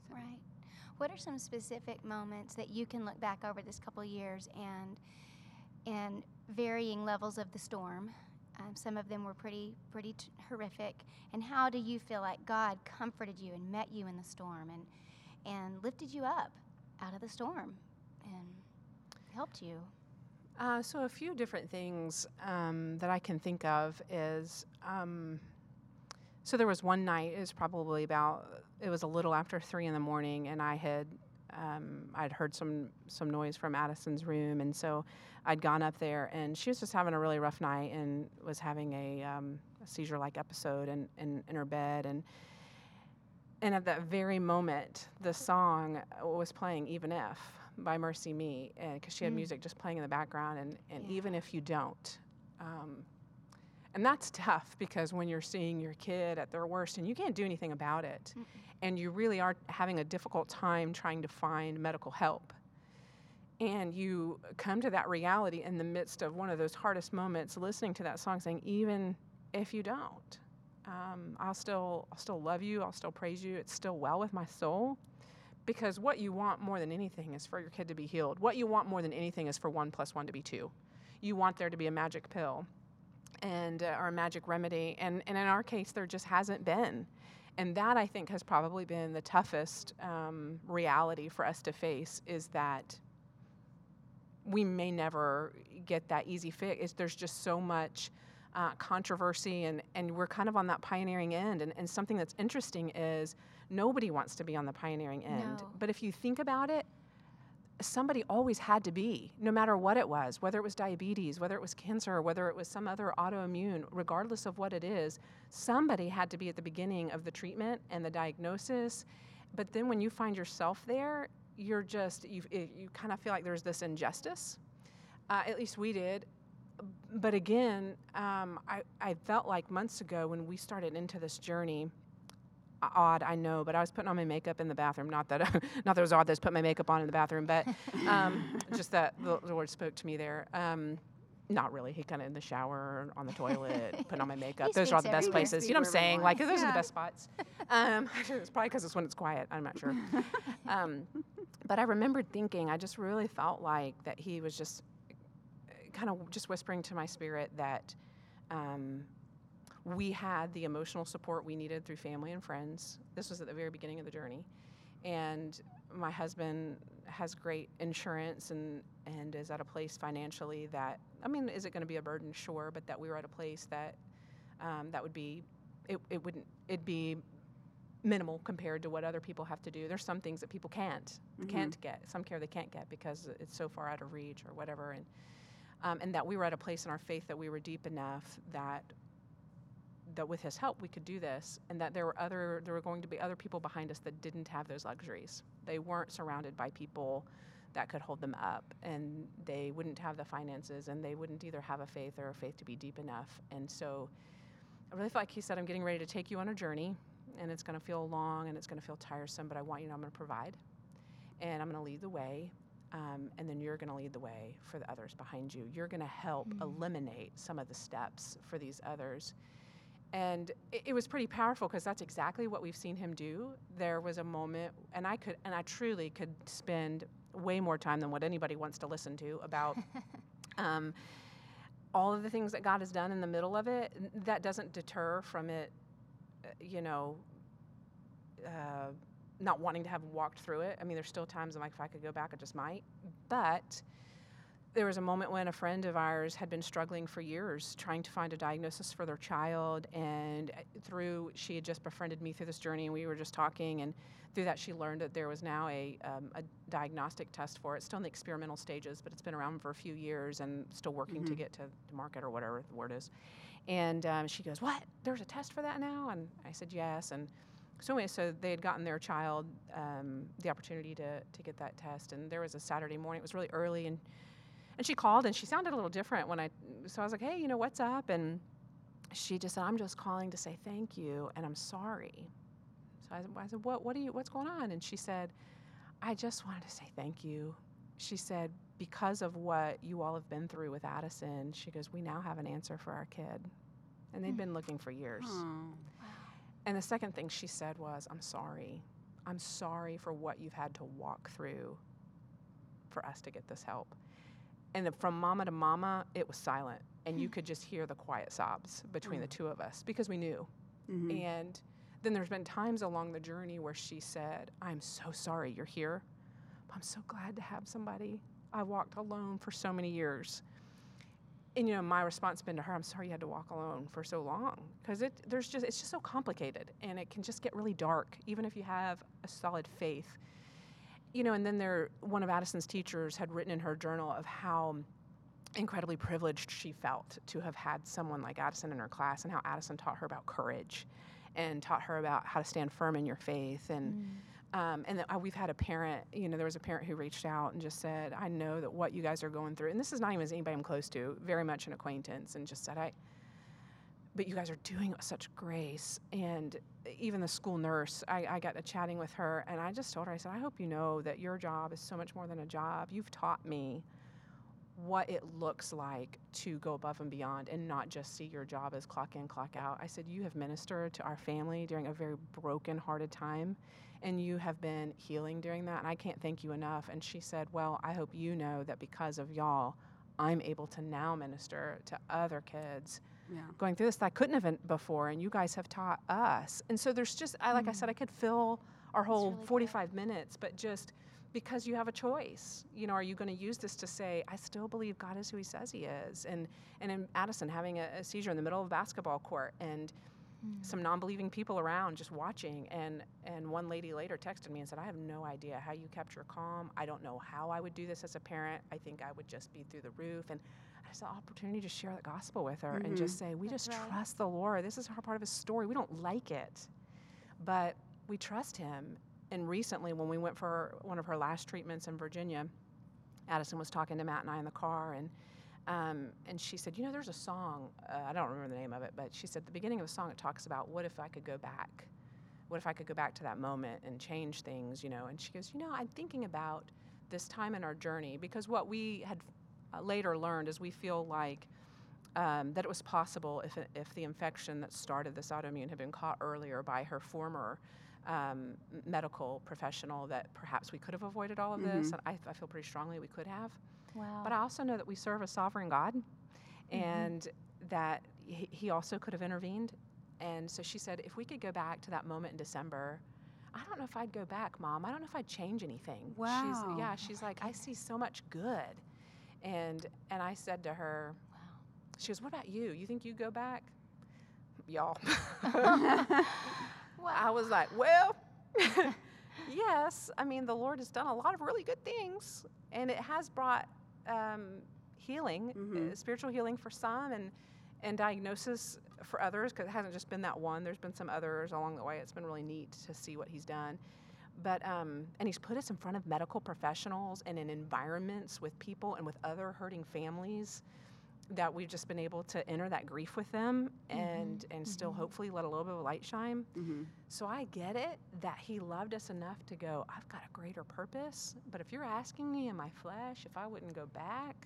What are some specific moments that you can look back over this couple years and and varying levels of the storm? Um, some of them were pretty pretty t- horrific. And how do you feel like God comforted you and met you in the storm and and lifted you up out of the storm and helped you? Uh, so a few different things um, that I can think of is um, so there was one night it was probably about it was a little after three in the morning and I had um, I'd heard some some noise from Addison's room and so I'd gone up there and she was just having a really rough night and was having a, um, a seizure like episode in, in, in her bed and and at that very moment the song was playing even if by MercyMe because she had Mm. music just playing in the background and, and Yeah. even if you don't um, and that's tough because when you're seeing your kid at their worst and you can't do anything about it Mm-mm. and you really are having a difficult time trying to find medical help and you come to that reality in the midst of one of those hardest moments listening to that song saying even if you don't um, I'll still I'll still love you. I'll still praise you. It's still well with my soul, because what you want more than anything is for your kid to be healed. What you want more than anything is for one plus one to be two. You want there to be a magic pill, and uh, or a magic remedy, and and in our case there just hasn't been, and that I think has probably been the toughest um, reality for us to face is that we may never get that easy fix. It's, there's just so much uh, controversy, and, and we're kind of on that pioneering end. And, and something that's interesting is nobody wants to be on the pioneering end. No. But if you think about it, somebody always had to be, no matter what it was, whether it was diabetes, whether it was cancer, whether it was some other autoimmune, regardless of what it is, somebody had to be at the beginning of the treatment and the diagnosis. But then when you find yourself there, you're just, you, you kind of feel like there's this injustice. Uh, at least we did. But again, um, I, I felt like months ago when we started into this journey, odd, I know, but I was putting on my makeup in the bathroom. Not that, not that it was odd that I was putting my makeup on in the bathroom, but um, just that the Lord spoke to me there. Um, not really. He kind of in the shower, on the toilet, putting on my makeup. He Those are all the best places. You know what I'm saying? Like, those are the best spots. Um, it's probably because it's when it's quiet. I'm not sure. um, but I remembered thinking, I just really felt like that he was just kind of just whispering to my spirit that um, we had the emotional support we needed through family and friends. This was at the very beginning of the journey. And my husband has great insurance and, and is at a place financially that, I mean, is it going to be a burden? Sure, but that we were at a place that um, that would be, it, it wouldn't, it'd be minimal compared to what other people have to do. There's some things that people can't, Mhm. can't get, some care they can't get because it's so far out of reach or whatever. And, um, and that we were at a place in our faith that we were deep enough that that with his help we could do this and that there were other there were going to be other people behind us that didn't have those luxuries they weren't surrounded by people that could hold them up and they wouldn't have the finances and they wouldn't either have a faith or a faith to be deep enough and so i really felt like he said i'm getting ready to take you on a journey and it's going to feel long and it's going to feel tiresome but i want you to know i'm going to provide and i'm going to lead the way um, and then you're going to lead the way for the others behind you. You're going to help eliminate some of the steps for these others. And it, it was pretty powerful because that's exactly what we've seen him do. There was a moment, and I could, and I truly could spend way more time than what anybody wants to listen to about um, all of the things that God has done in the middle of it. That doesn't deter from it, uh, you know. Uh, not wanting to have walked through it. I mean, there's still times I'm like, if I could go back, I just might. But there was a moment when a friend of ours had been struggling for years trying to find a diagnosis for their child. And uh, through, she had just befriended me through this journey, and we were just talking. And through that, she learned that there was now a, um, a diagnostic test for it. It's still in the experimental stages, but it's been around for a few years and still working to Mhm. get to, the market or whatever the word is. And um, she goes, What? There's a test for that now? And I said, Yes. And so anyway, so they had gotten their child um, the opportunity to, to get that test, and there was a Saturday morning. It was really early, and and she called, and she sounded a little different when I. So I was like, "Hey, you know what's up?" And she just said, "I'm just calling to say thank you, and I'm sorry." So I, said- I said, "What? What are you? What's going on?" And she said, "I just wanted to say thank you." She said, "Because of what you all have been through with Addison, she goes, we now have an answer for our kid, and they'd hmm. been looking for years." Oh. And the second thing she said was, I'm sorry. I'm sorry for what you've had to walk through for us to get this help. And then from mama to mama, it was silent. And you could just hear the quiet sobs between the two of us because we knew. Mhm. And then there's been times along the journey where she said, I'm so sorry you're here. I'm so glad to have somebody. I walked alone for so many years. And you know, my response been to her, I'm sorry you had to walk alone for so long. Because it there's just it's just so complicated and it can just get really dark, even if you have a solid faith. You know, and then there one of Addison's teachers had written in her journal of how incredibly privileged she felt to have had someone like Addison in her class and how Addison taught her about courage and taught her about how to stand firm in your faith. And um, and that, uh, we've had a parent you know there was a parent who reached out and just said i know that what you guys are going through and this is not even as anybody i'm close to very much an acquaintance and just said i but you guys are doing it with such grace and even the school nurse I, I got to chatting with her and i just told her i said i hope you know that your job is so much more than a job you've taught me what it looks like to go above and beyond and not just see your job as clock in, clock out. I said, You have ministered to our family during a very broken hearted time, and you have been healing during that, and I can't thank you enough. And she said, Well, I hope you know that because of y'all, I'm able to now minister to other kids Yeah. going through this that I couldn't have before, and you guys have taught us. And so there's just, I, like I mm-hmm. said, I could fill our whole really good. 45 minutes, but just because you have a choice. You know, are you going to use this to say, I still believe God is who he says he is? And, and in Addison having a, a seizure in the middle of a basketball court and mm. some non-believing people around just watching and and one lady later texted me and said i have no idea how you kept your calm i don't know how i would do this as a parent i think i would just be through the roof and i just the opportunity to share the gospel with her and just say we That's just right. trust the lord this is our part of his story we don't like it but we trust him and recently when we went for one of her last treatments in virginia addison was talking to matt and i in the car and um, and she said, You know, there's a song, uh, I don't remember the name of it, but she said the beginning of the song it talks about what if I could go back? What if I could go back to that moment and change things, you know? And she goes, You know, I'm thinking about this time in our journey because what we had later learned is we feel like um, that it was possible if, it- if the infection that started this autoimmune had been caught earlier by her former um, medical professional, that perhaps we could have avoided all of this. And I, I feel pretty strongly we could have. Wow. But I also know that we serve a sovereign God and that he, he also could have intervened. And so she said, if we could go back to that moment in December, I don't know if I'd go back, Mom. I don't know if I'd change anything. Wow. She's, yeah, she's like, I see so much good. And and I said to her, she goes, What about you? You think you'd go back? Y'all. Well, I was like, Well, yes. I mean, the Lord has done a lot of really good things, and it has brought um, healing, Mhm. uh, spiritual healing for some, and and diagnosis for others. Because it hasn't just been that one. There's been some others along the way. It's been really neat to see what He's done. But um, and He's put us in front of medical professionals and in environments with people and with other hurting families that we've just been able to enter that grief with them and and still hopefully let a little bit of light shine. hmm So I get it that he loved us enough to go, I've got a greater purpose. But if you're asking me in my flesh if I wouldn't go back,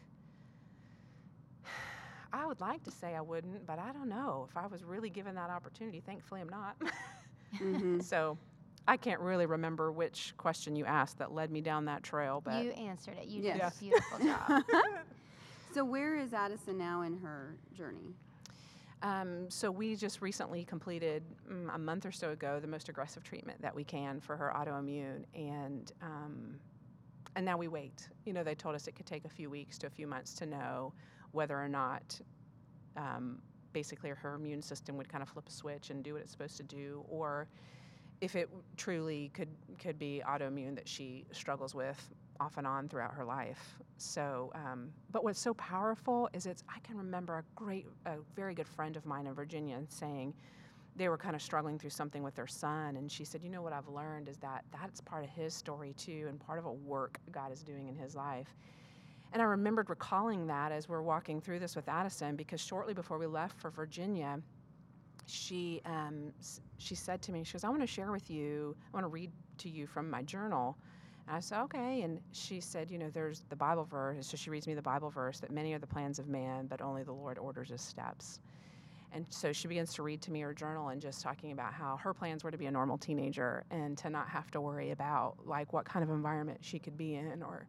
I would like to say I wouldn't, but I don't know. If I was really given that opportunity, thankfully I'm not. hmm so I can't really remember which question you asked that led me down that trail, but you answered it. You Yes. did a beautiful job. So where is Addison now in her journey? Um, so we just recently completed mm, a month or so ago the most aggressive treatment that we can for her autoimmune, and um, and now we wait. You know, they told us it could take a few weeks to a few months to know whether or not um, basically her immune system would kind of flip a switch and do what it's supposed to do, or if it truly could could be autoimmune that she struggles with off and on throughout her life. So, um, but what's so powerful is it's I can remember a great, a very good friend of mine in Virginia saying they were kind of struggling through something with their son, and she said, "You know what I've learned is that that's part of his story too, and part of a work God is doing in his life." And I remembered recalling that as we're walking through this with Addison, because shortly before we left for Virginia, she um, she said to me, she goes, "I want to share with you. I want to read to you from my journal." And I said, "Okay." And she said, "You know, there's the Bible verse." So she reads me the Bible verse that many are the plans of man, but only the Lord orders his steps. And so she begins to read to me her journal and just talking about how her plans were to be a normal teenager and to not have to worry about like what kind of environment she could be in or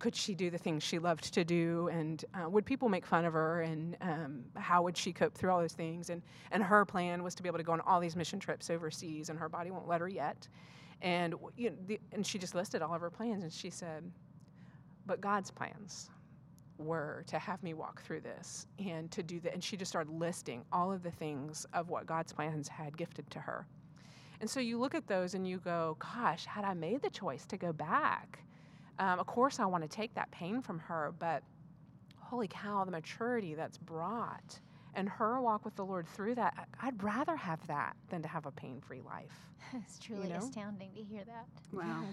could she do the things she loved to do? And uh, would people make fun of her? And um, how would she cope through all those things? And and her plan was to be able to go on all these mission trips overseas and her body won't let her yet. And you know, the, and she just listed all of her plans and she said but god's plans were to have me walk through this and to do that and she just started listing all of the things of what god's plans had gifted to her. And so you look at those and you go gosh had i made the choice to go back um, of course, I want to take that pain from her, but holy cow, the maturity that's brought and her walk with the Lord through that, I- I'd rather have that than to have a pain free life. it's truly know? astounding to hear that. Wow.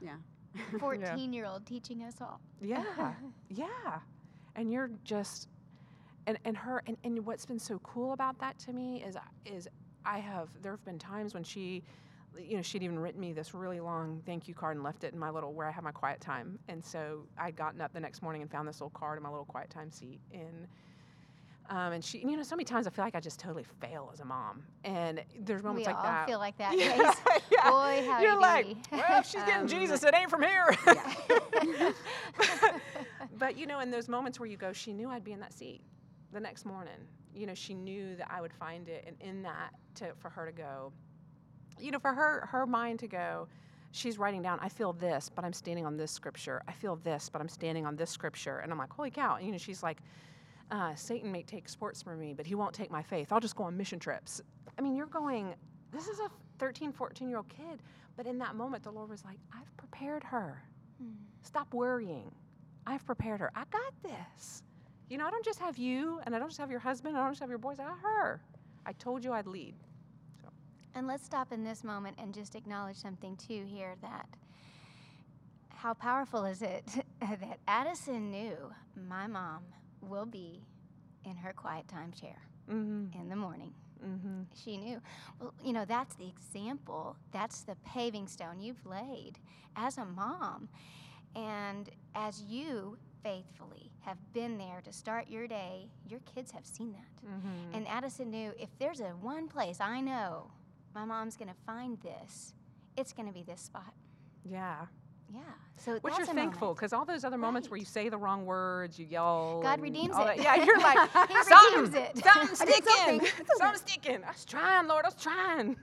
Yeah. 14 year old teaching us all. Yeah, yeah. And you're just, and, and her, and, and what's been so cool about that to me is, is I have, there have been times when she, you know, she'd even written me this really long thank you card and left it in my little, where I have my quiet time. And so I'd gotten up the next morning and found this little card in my little quiet time seat. And, um, and she, you know, so many times I feel like I just totally fail as a mom. And there's moments we like all that. feel like that. Yeah, yeah. Boy, howdy You're like, well, if she's getting Um, Jesus, it ain't from here. Yeah. but you know, in those moments where you go, she knew I'd be in that seat the next morning. You know, she knew that I would find it, and in that, to for her to go, you know, for her her mind to go, she's writing down, I feel this, but I'm standing on this scripture. I feel this, but I'm standing on this scripture. And I'm like, holy cow. And, you know, she's like, uh, Satan may take sports from me, but he won't take my faith. I'll just go on mission trips. I mean, you're going, this is a 13, 14 year old kid. But in that moment, the Lord was like, I've prepared her. Stop worrying. I've prepared her. I got this. You know, I don't just have you, and I don't just have your husband, and I don't just have your boys, I got her. I told you I'd lead. And let's stop in this moment and just acknowledge something too here that how powerful is it that Addison knew my mom will be in her quiet time chair Mm-hmm. in the morning. Mm-hmm. She knew. Well, you know, that's the example, that's the paving stone you've laid as a mom. And as you faithfully have been there to start your day, your kids have seen that. Mm-hmm. And Addison knew if there's a one place I know my mom's going to find this, it's going to be this spot. Yeah. Yeah. So Which you're thankful because all those other moments where you say the wrong words, you yell. God redeems it. Yeah, you're like, He something, redeems it. something's sticking. something. Something's sticking. I was trying, Lord. I was trying.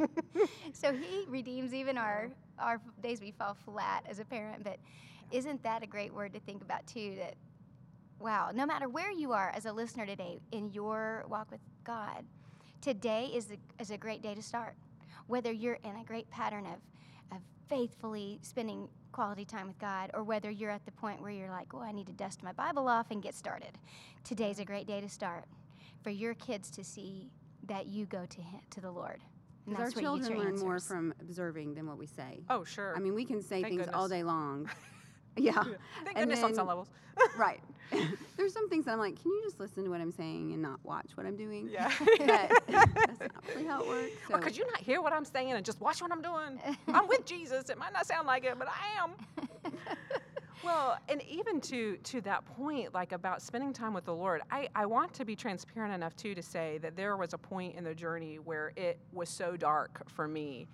So he redeems even our our days we fall flat as a parent. But isn't that a great word to think about too? That wow, no matter where you are as a listener today in your walk with God, today is a, is a great day to start. Whether you're in a great pattern of of faithfully spending quality time with God, or whether you're at the point where you're like, oh, I need to dust my Bible off and get started. Today's a great day to start for your kids to see that you go to him, to the Lord. And Because our that's where you get children your learn more from observing than what we say. oh, sure. I mean, we can say Thank things all day long. yeah, Thank and goodness on some levels. right. There's some things that I'm like, can you just listen to what I'm saying and not watch what I'm doing? Yeah. But that's not really how it works. Or could you not hear what I'm saying and just watch what I'm doing? I'm with Jesus. It might not sound like it, but I am. well, and even to to that point, like about spending time with the Lord, I, I want to be transparent enough too to say that there was a point in the journey where it was so dark for me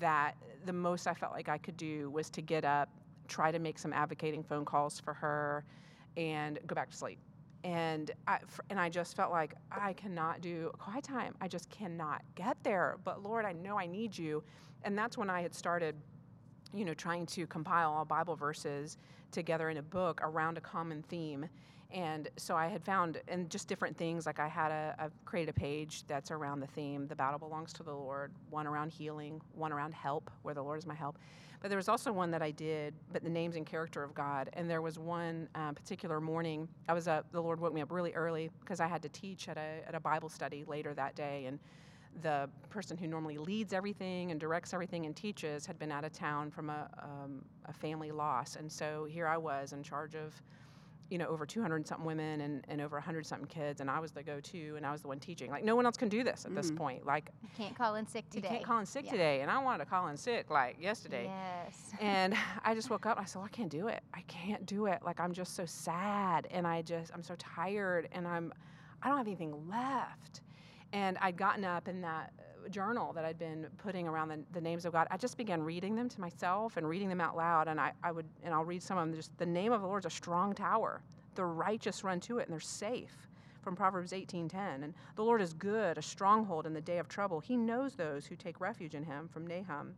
that the most I felt like I could do was to get up, try to make some advocating phone calls for her, and go back to sleep. And I, and I just felt like I cannot do a quiet time. I just cannot get there. But Lord, I know I need you. And that's when I had started, you know, trying to compile all Bible verses together in a book around a common theme. And so I had found, and just different things, like I had a, I've created a page that's around the theme, the battle belongs to the Lord, one around healing, one around help, where the Lord is my help. But there was also one that I did, but the names and character of God. And there was one uh, particular morning, I was up, the Lord woke me up really early because I had to teach at a, at a Bible study later that day. And the person who normally leads everything and directs everything and teaches had been out of town from a, um, a family loss. And so here I was in charge of, you know, over 200 something women and, and over 100 something kids. And I was the go to and I was the one teaching. Like, no one else can do this at this Mhm. point. Like, You can't call in sick today. you can't call in sick Yeah. today. And I wanted to call in sick like yesterday. Yes. And I just woke up and I said, well, I can't do it. I can't do it. Like I'm just so sad and I just I'm so tired and I'm I don't have anything left. And I'd gotten up in that journal that I'd been putting around the, the names of God. I just began reading them to myself and reading them out loud. And I, I would and I'll read some of them. Just the name of the Lord is a strong tower. The righteous run to it and they're safe. From Proverbs 18:10. And the Lord is good, a stronghold in the day of trouble. He knows those who take refuge in him from Nahum.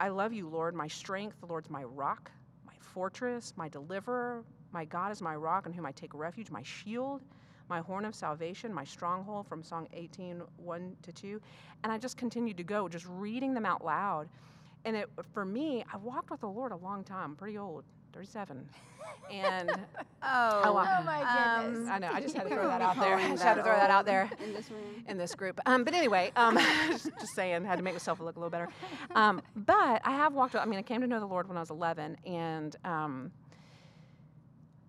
I love you, Lord, my strength. The Lord's my rock, my fortress, my deliverer. My God is my rock in whom I take refuge, my shield, my horn of salvation, my stronghold from Psalm 18, 1 to 2. And I just continued to go, just reading them out loud. And it, for me, I walked with the Lord a long time, pretty old, 37. And Oh, Oh, Oh my um, goodness. I know, I just had to throw that out there. I just had to throw that out there in this room. in this group. Um, but anyway, um, just, just saying, had to make myself look a little better. Um, but I have walked. I mean, I came to know the Lord when I was 11, and um,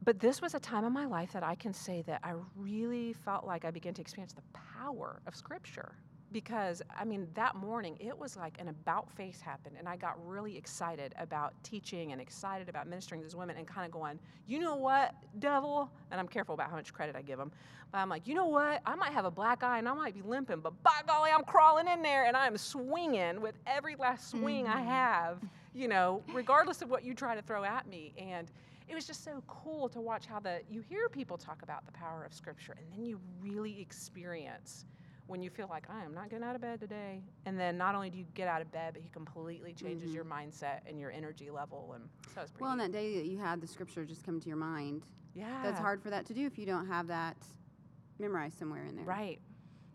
but this was a time in my life that I can say that I really felt like I began to experience the power of Scripture. Because I mean, that morning it was like an about face happened, and I got really excited about teaching and excited about ministering to these women, and kind of going, you know what, devil? And I'm careful about how much credit I give them. But I'm like, you know what? I might have a black eye and I might be limping, but by golly, I'm crawling in there and I'm swinging with every last swing I Mhm. have, you know, regardless of what you try to throw at me. And it was just so cool to watch how the you hear people talk about the power of Scripture, and then you really experience when you feel like I am not getting out of bed today, and then not only do you get out of bed, but He completely changes your mm-hmm. mindset and your energy level, and so it's pretty. Well, on that day that you had the scripture just come to your mind, yeah, that's hard for that to do if you don't have that memorized somewhere in there. Right.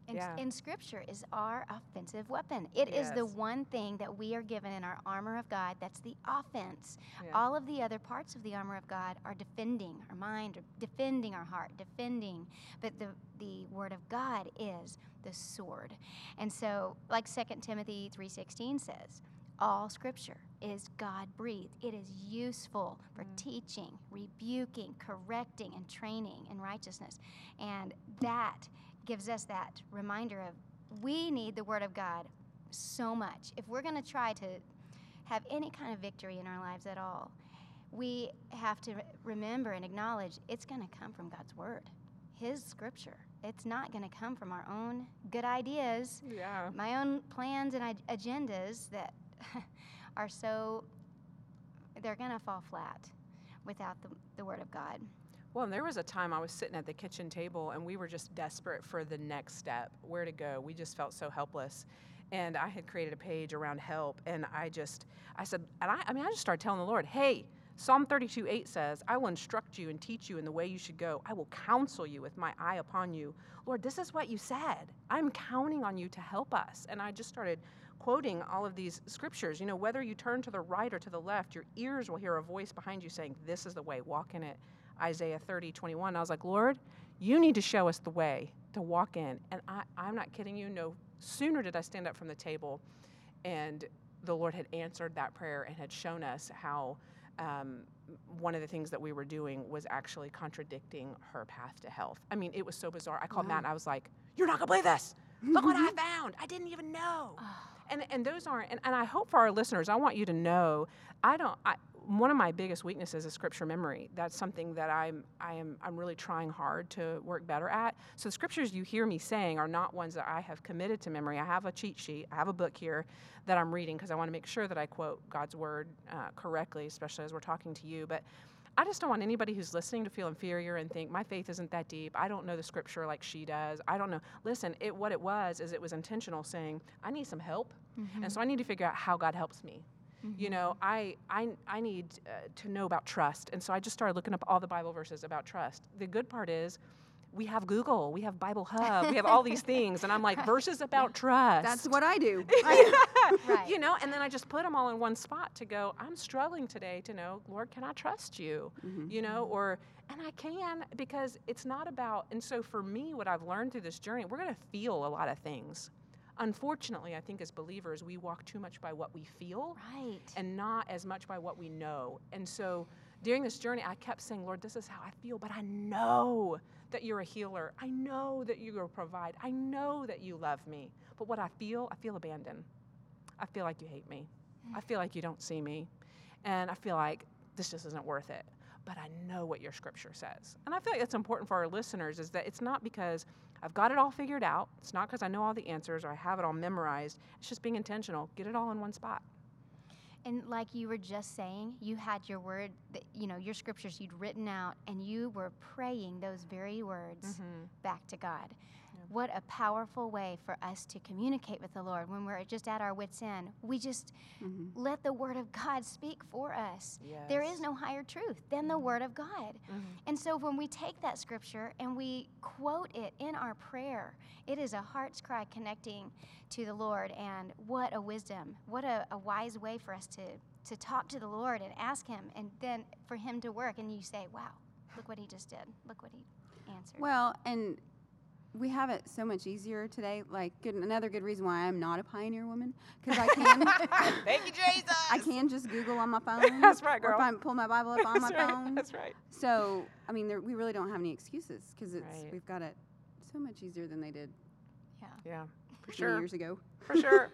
And, Yeah. and scripture is our offensive weapon. It is the one thing that we are given in our armor of God that's the offense. Yeah. All of the other parts of the armor of God are defending our mind, or defending our heart, defending. But the, the word of God is the sword. And so, like 2 Timothy 3.16 says, all scripture is God breathed. It is useful for mm. teaching, rebuking, correcting, and training in righteousness. And that gives us that reminder of we need the Word of God so much. If we're going to try to have any kind of victory in our lives at all, we have to remember and acknowledge it's going to come from God's Word, His Scripture. It's not going to come from our own good ideas, Yeah. my own plans and agendas that are so, they're going to fall flat without the, the Word of God. Well, and there was a time I was sitting at the kitchen table and we were just desperate for the next step, where to go. We just felt so helpless. And I had created a page around help and I just, I said, and I, I mean, I just started telling the Lord, hey, Psalm 32 8 says, I will instruct you and teach you in the way you should go. I will counsel you with my eye upon you. Lord, this is what you said. I'm counting on you to help us. And I just started quoting all of these scriptures. You know, whether you turn to the right or to the left, your ears will hear a voice behind you saying, This is the way, walk in it. Isaiah 30, 21. I was like, Lord, you need to show us the way to walk in. And I, I'm not kidding you. No sooner did I stand up from the table and the Lord had answered that prayer and had shown us how um, one of the things that we were doing was actually contradicting her path to health. I mean, it was so bizarre. I called Matt and I was like, You're not going to believe this. Look what I found. I didn't even know. And, and those aren't, and, and I hope for our listeners, I want you to know, I don't, I, one of my biggest weaknesses is scripture memory. That's something that I'm, I am, I'm really trying hard to work better at. So the scriptures you hear me saying are not ones that I have committed to memory. I have a cheat sheet. I have a book here that I'm reading because I want to make sure that I quote God's word uh, correctly, especially as we're talking to you. But I just don't want anybody who's listening to feel inferior and think my faith isn't that deep. I don't know the scripture like she does. I don't know. Listen, it what it was is it was intentional saying, I need some help. And so I need to figure out how God helps me. You know, I I I need uh, to know about trust. And so I just started looking up all the Bible verses about trust. The good part is we have Google, we have Bible Hub, we have all these things and I'm like verses about trust. That's what I do. Right. You know, and then I just put them all in one spot to go, I'm struggling today to know, Lord, can I trust you? You know, or, and I can because it's not about, and so for me, what I've learned through this journey, we're going to feel a lot of things. Unfortunately, I think as believers, we walk too much by what we feel Right. and not as much by what we know. And so during this journey, I kept saying, Lord, this is how I feel, but I know that you're a healer. I know that you will provide. I know that you love me. But what I feel, I feel abandoned. I feel like you hate me. I feel like you don't see me. And I feel like this just isn't worth it. But I know what your scripture says. And I feel like that's important for our listeners is that it's not because I've got it all figured out. It's not because I know all the answers or I have it all memorized. It's just being intentional. Get it all in one spot. And like you were just saying, you had your word, that, you know, your scriptures you'd written out, and you were praying those very words mm-hmm. back to God. What a powerful way for us to communicate with the Lord when we're just at our wits' end. We just mm-hmm. let the Word of God speak for us. There is no higher truth than the mm-hmm. Word of God. Mm-hmm. And so when we take that scripture and we quote it in our prayer, it is a heart's cry connecting to the Lord. And what a wisdom, what a, a wise way for us to, to talk to the Lord and ask Him, and then for Him to work. And you say, wow, look what He just did. Look what He answered. Well, and we have it so much easier today. Like, good, another good reason why I'm not a pioneer woman because I can, Thank you, Jesus. I can just Google on my phone. That's right, girl. Or if I pull my Bible up on my That's right. phone. That's right. So, I mean, there, we really don't have any excuses because it's Right. we've got it so much easier than they did yeah. Yeah, for sure. years ago. For sure.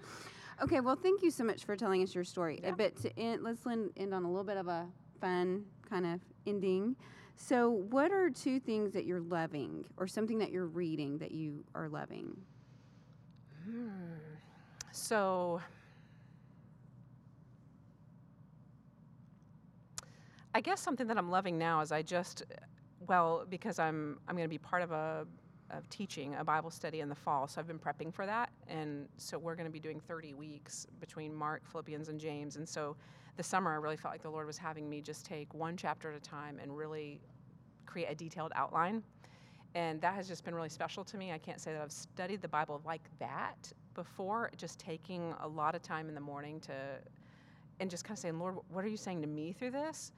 Okay, well, thank you so much for telling us your story. Yeah. But to end, let's end, end on a little bit of a fun kind of ending. So, what are two things that you're loving, or something that you're reading that you are loving? Hmm. So, I guess something that I'm loving now is I just, well, because I'm I'm going to be part of a of teaching a Bible study in the fall. So I've been prepping for that. And so we're going to be doing 30 weeks between Mark, Philippians, and James. And so this summer, I really felt like the Lord was having me just take one chapter at a time and really create a detailed outline. And that has just been really special to me. I can't say that I've studied the Bible like that before, just taking a lot of time in the morning to, and just kind of saying, Lord, what are you saying to me through this?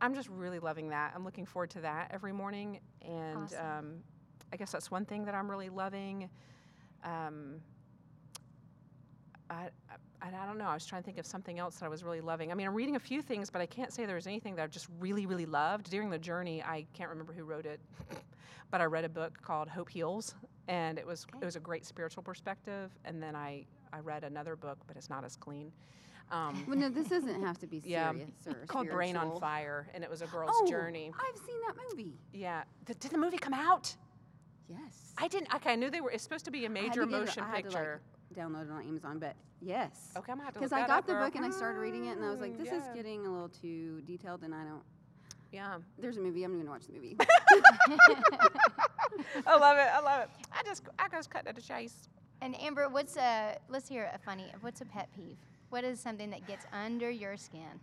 I'm just really loving that. I'm looking forward to that every morning. And Awesome. um, I guess that's one thing that I'm really loving. Um, I, I, I don't know. I was trying to think of something else that I was really loving. I mean, I'm reading a few things, but I can't say there was anything that I've just really, really loved. During the journey, I can't remember who wrote it, but I read a book called Hope Heals, and it was Okay. it was a great spiritual perspective. And then I I read another book, but it's not as clean. Um, Well, no, this doesn't have to be Yeah, serious or called Brain on. Fire, and it was a girl's Oh, journey. I've seen that movie. Yeah. Th- did the movie come out? Yes. I didn't. Okay, I knew they were. It's supposed to be a I major to get it- motion I to, like, picture. download it on Amazon, but yes. okay, I'm gonna have to Because I got up, the girl. book and I started reading it, and I was like, Mm, "This is getting a little too detailed," and I don't. Yeah. There's a movie. I'm going to watch the movie. I love it. I love it. I just I just cut to the chase. And Amber, what's a let's hear a funny. What's a pet peeve? What is something that gets under your skin?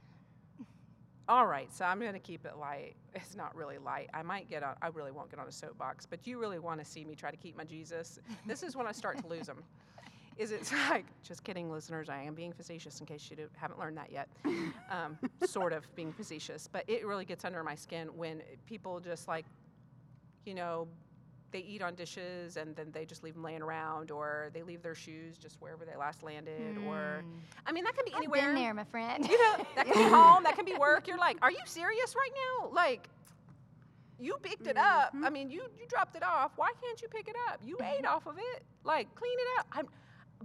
All right, so I'm gonna keep it light. It's not really light. I might get on. I really won't get on a soapbox, but you really want to see me try to keep my Jesus. This is when I start to lose them. Is it's like just kidding, listeners? I am being facetious in case you do, haven't learned that yet. Um, sort of being facetious, but it really gets under my skin when people just like, you know, they eat on dishes and then they just leave them laying around, or they leave their shoes just wherever they last landed, or Hmm. I mean that can be I've anywhere. been there, my friend. You know, that can be home, that can be work. You're like, are you serious right now? Like, you picked it up. I mean, you you dropped it off. Why can't you pick it up? You ate off of it. Like, clean it up. I'm,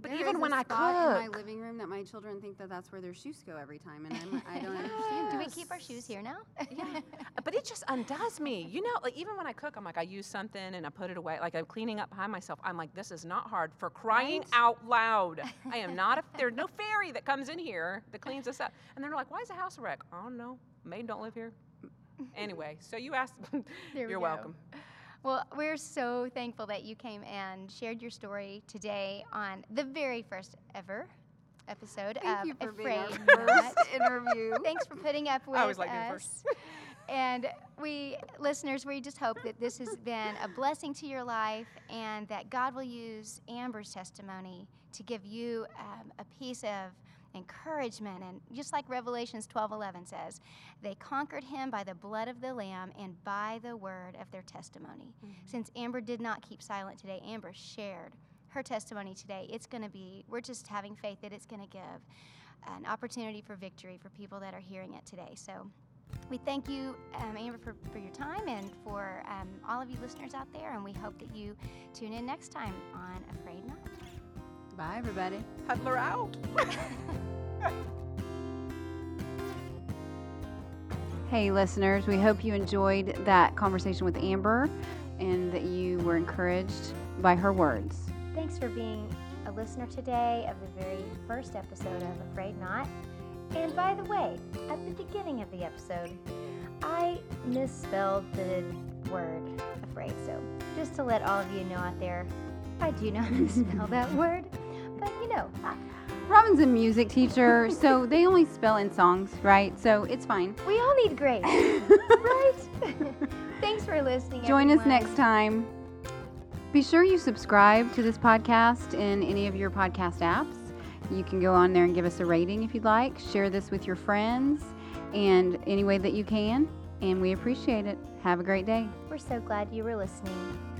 but There even is when a I spot in my living room that my children think that that's where their shoes go every time, and I'm, I don't understand Do we keep our shoes here now? yeah, uh, but it just undoes me. You know, like even when I cook, I'm like, I use something and I put it away. Like I'm cleaning up behind myself. I'm like, this is not hard for crying Right? out loud. I am not. A, there's no fairy that comes in here that cleans us up. And they're like, why is the house a wreck? I don't know. Maid don't live here. Anyway, so you asked. You're go. welcome. Well, we're so thankful that you came and shared your story today on the very first ever episode Thank of you for being our first interview. Thanks for putting up with I always like us. first. and we, listeners, we just hope that this has been a blessing to your life and that God will use Amber's testimony to give you um, a piece of encouragement. And just like Revelations 12 11 says, they conquered him by the blood of the Lamb and by the word of their testimony. Since Amber did not keep silent today, Amber shared her testimony today. It's going to be, we're just having faith that it's going to give an opportunity for victory for people that are hearing it today. So we thank you, um, Amber, for, for your time and for um, all of you listeners out there. And we hope that you tune in next time on A Frayed Knot. Bye, everybody. Hudler out. Hey, listeners, we hope you enjoyed that conversation with Amber and that you were encouraged by her words. Thanks for being a listener today of the very first episode of A Frayed Knot. And by the way, at the beginning of the episode, I misspelled the word afraid. So just to let all of you know out there, I do know how to spell that word. Know, Robin's a music teacher, so they only spell in songs, right? So it's fine. we all need grace, right? Thanks for listening. Join us next time. Be sure you subscribe to this podcast in any of your podcast apps. You can go on there and give us a rating if you'd like. Share this with your friends and any way that you can. And we appreciate it. Have a great day. We're so glad you were listening.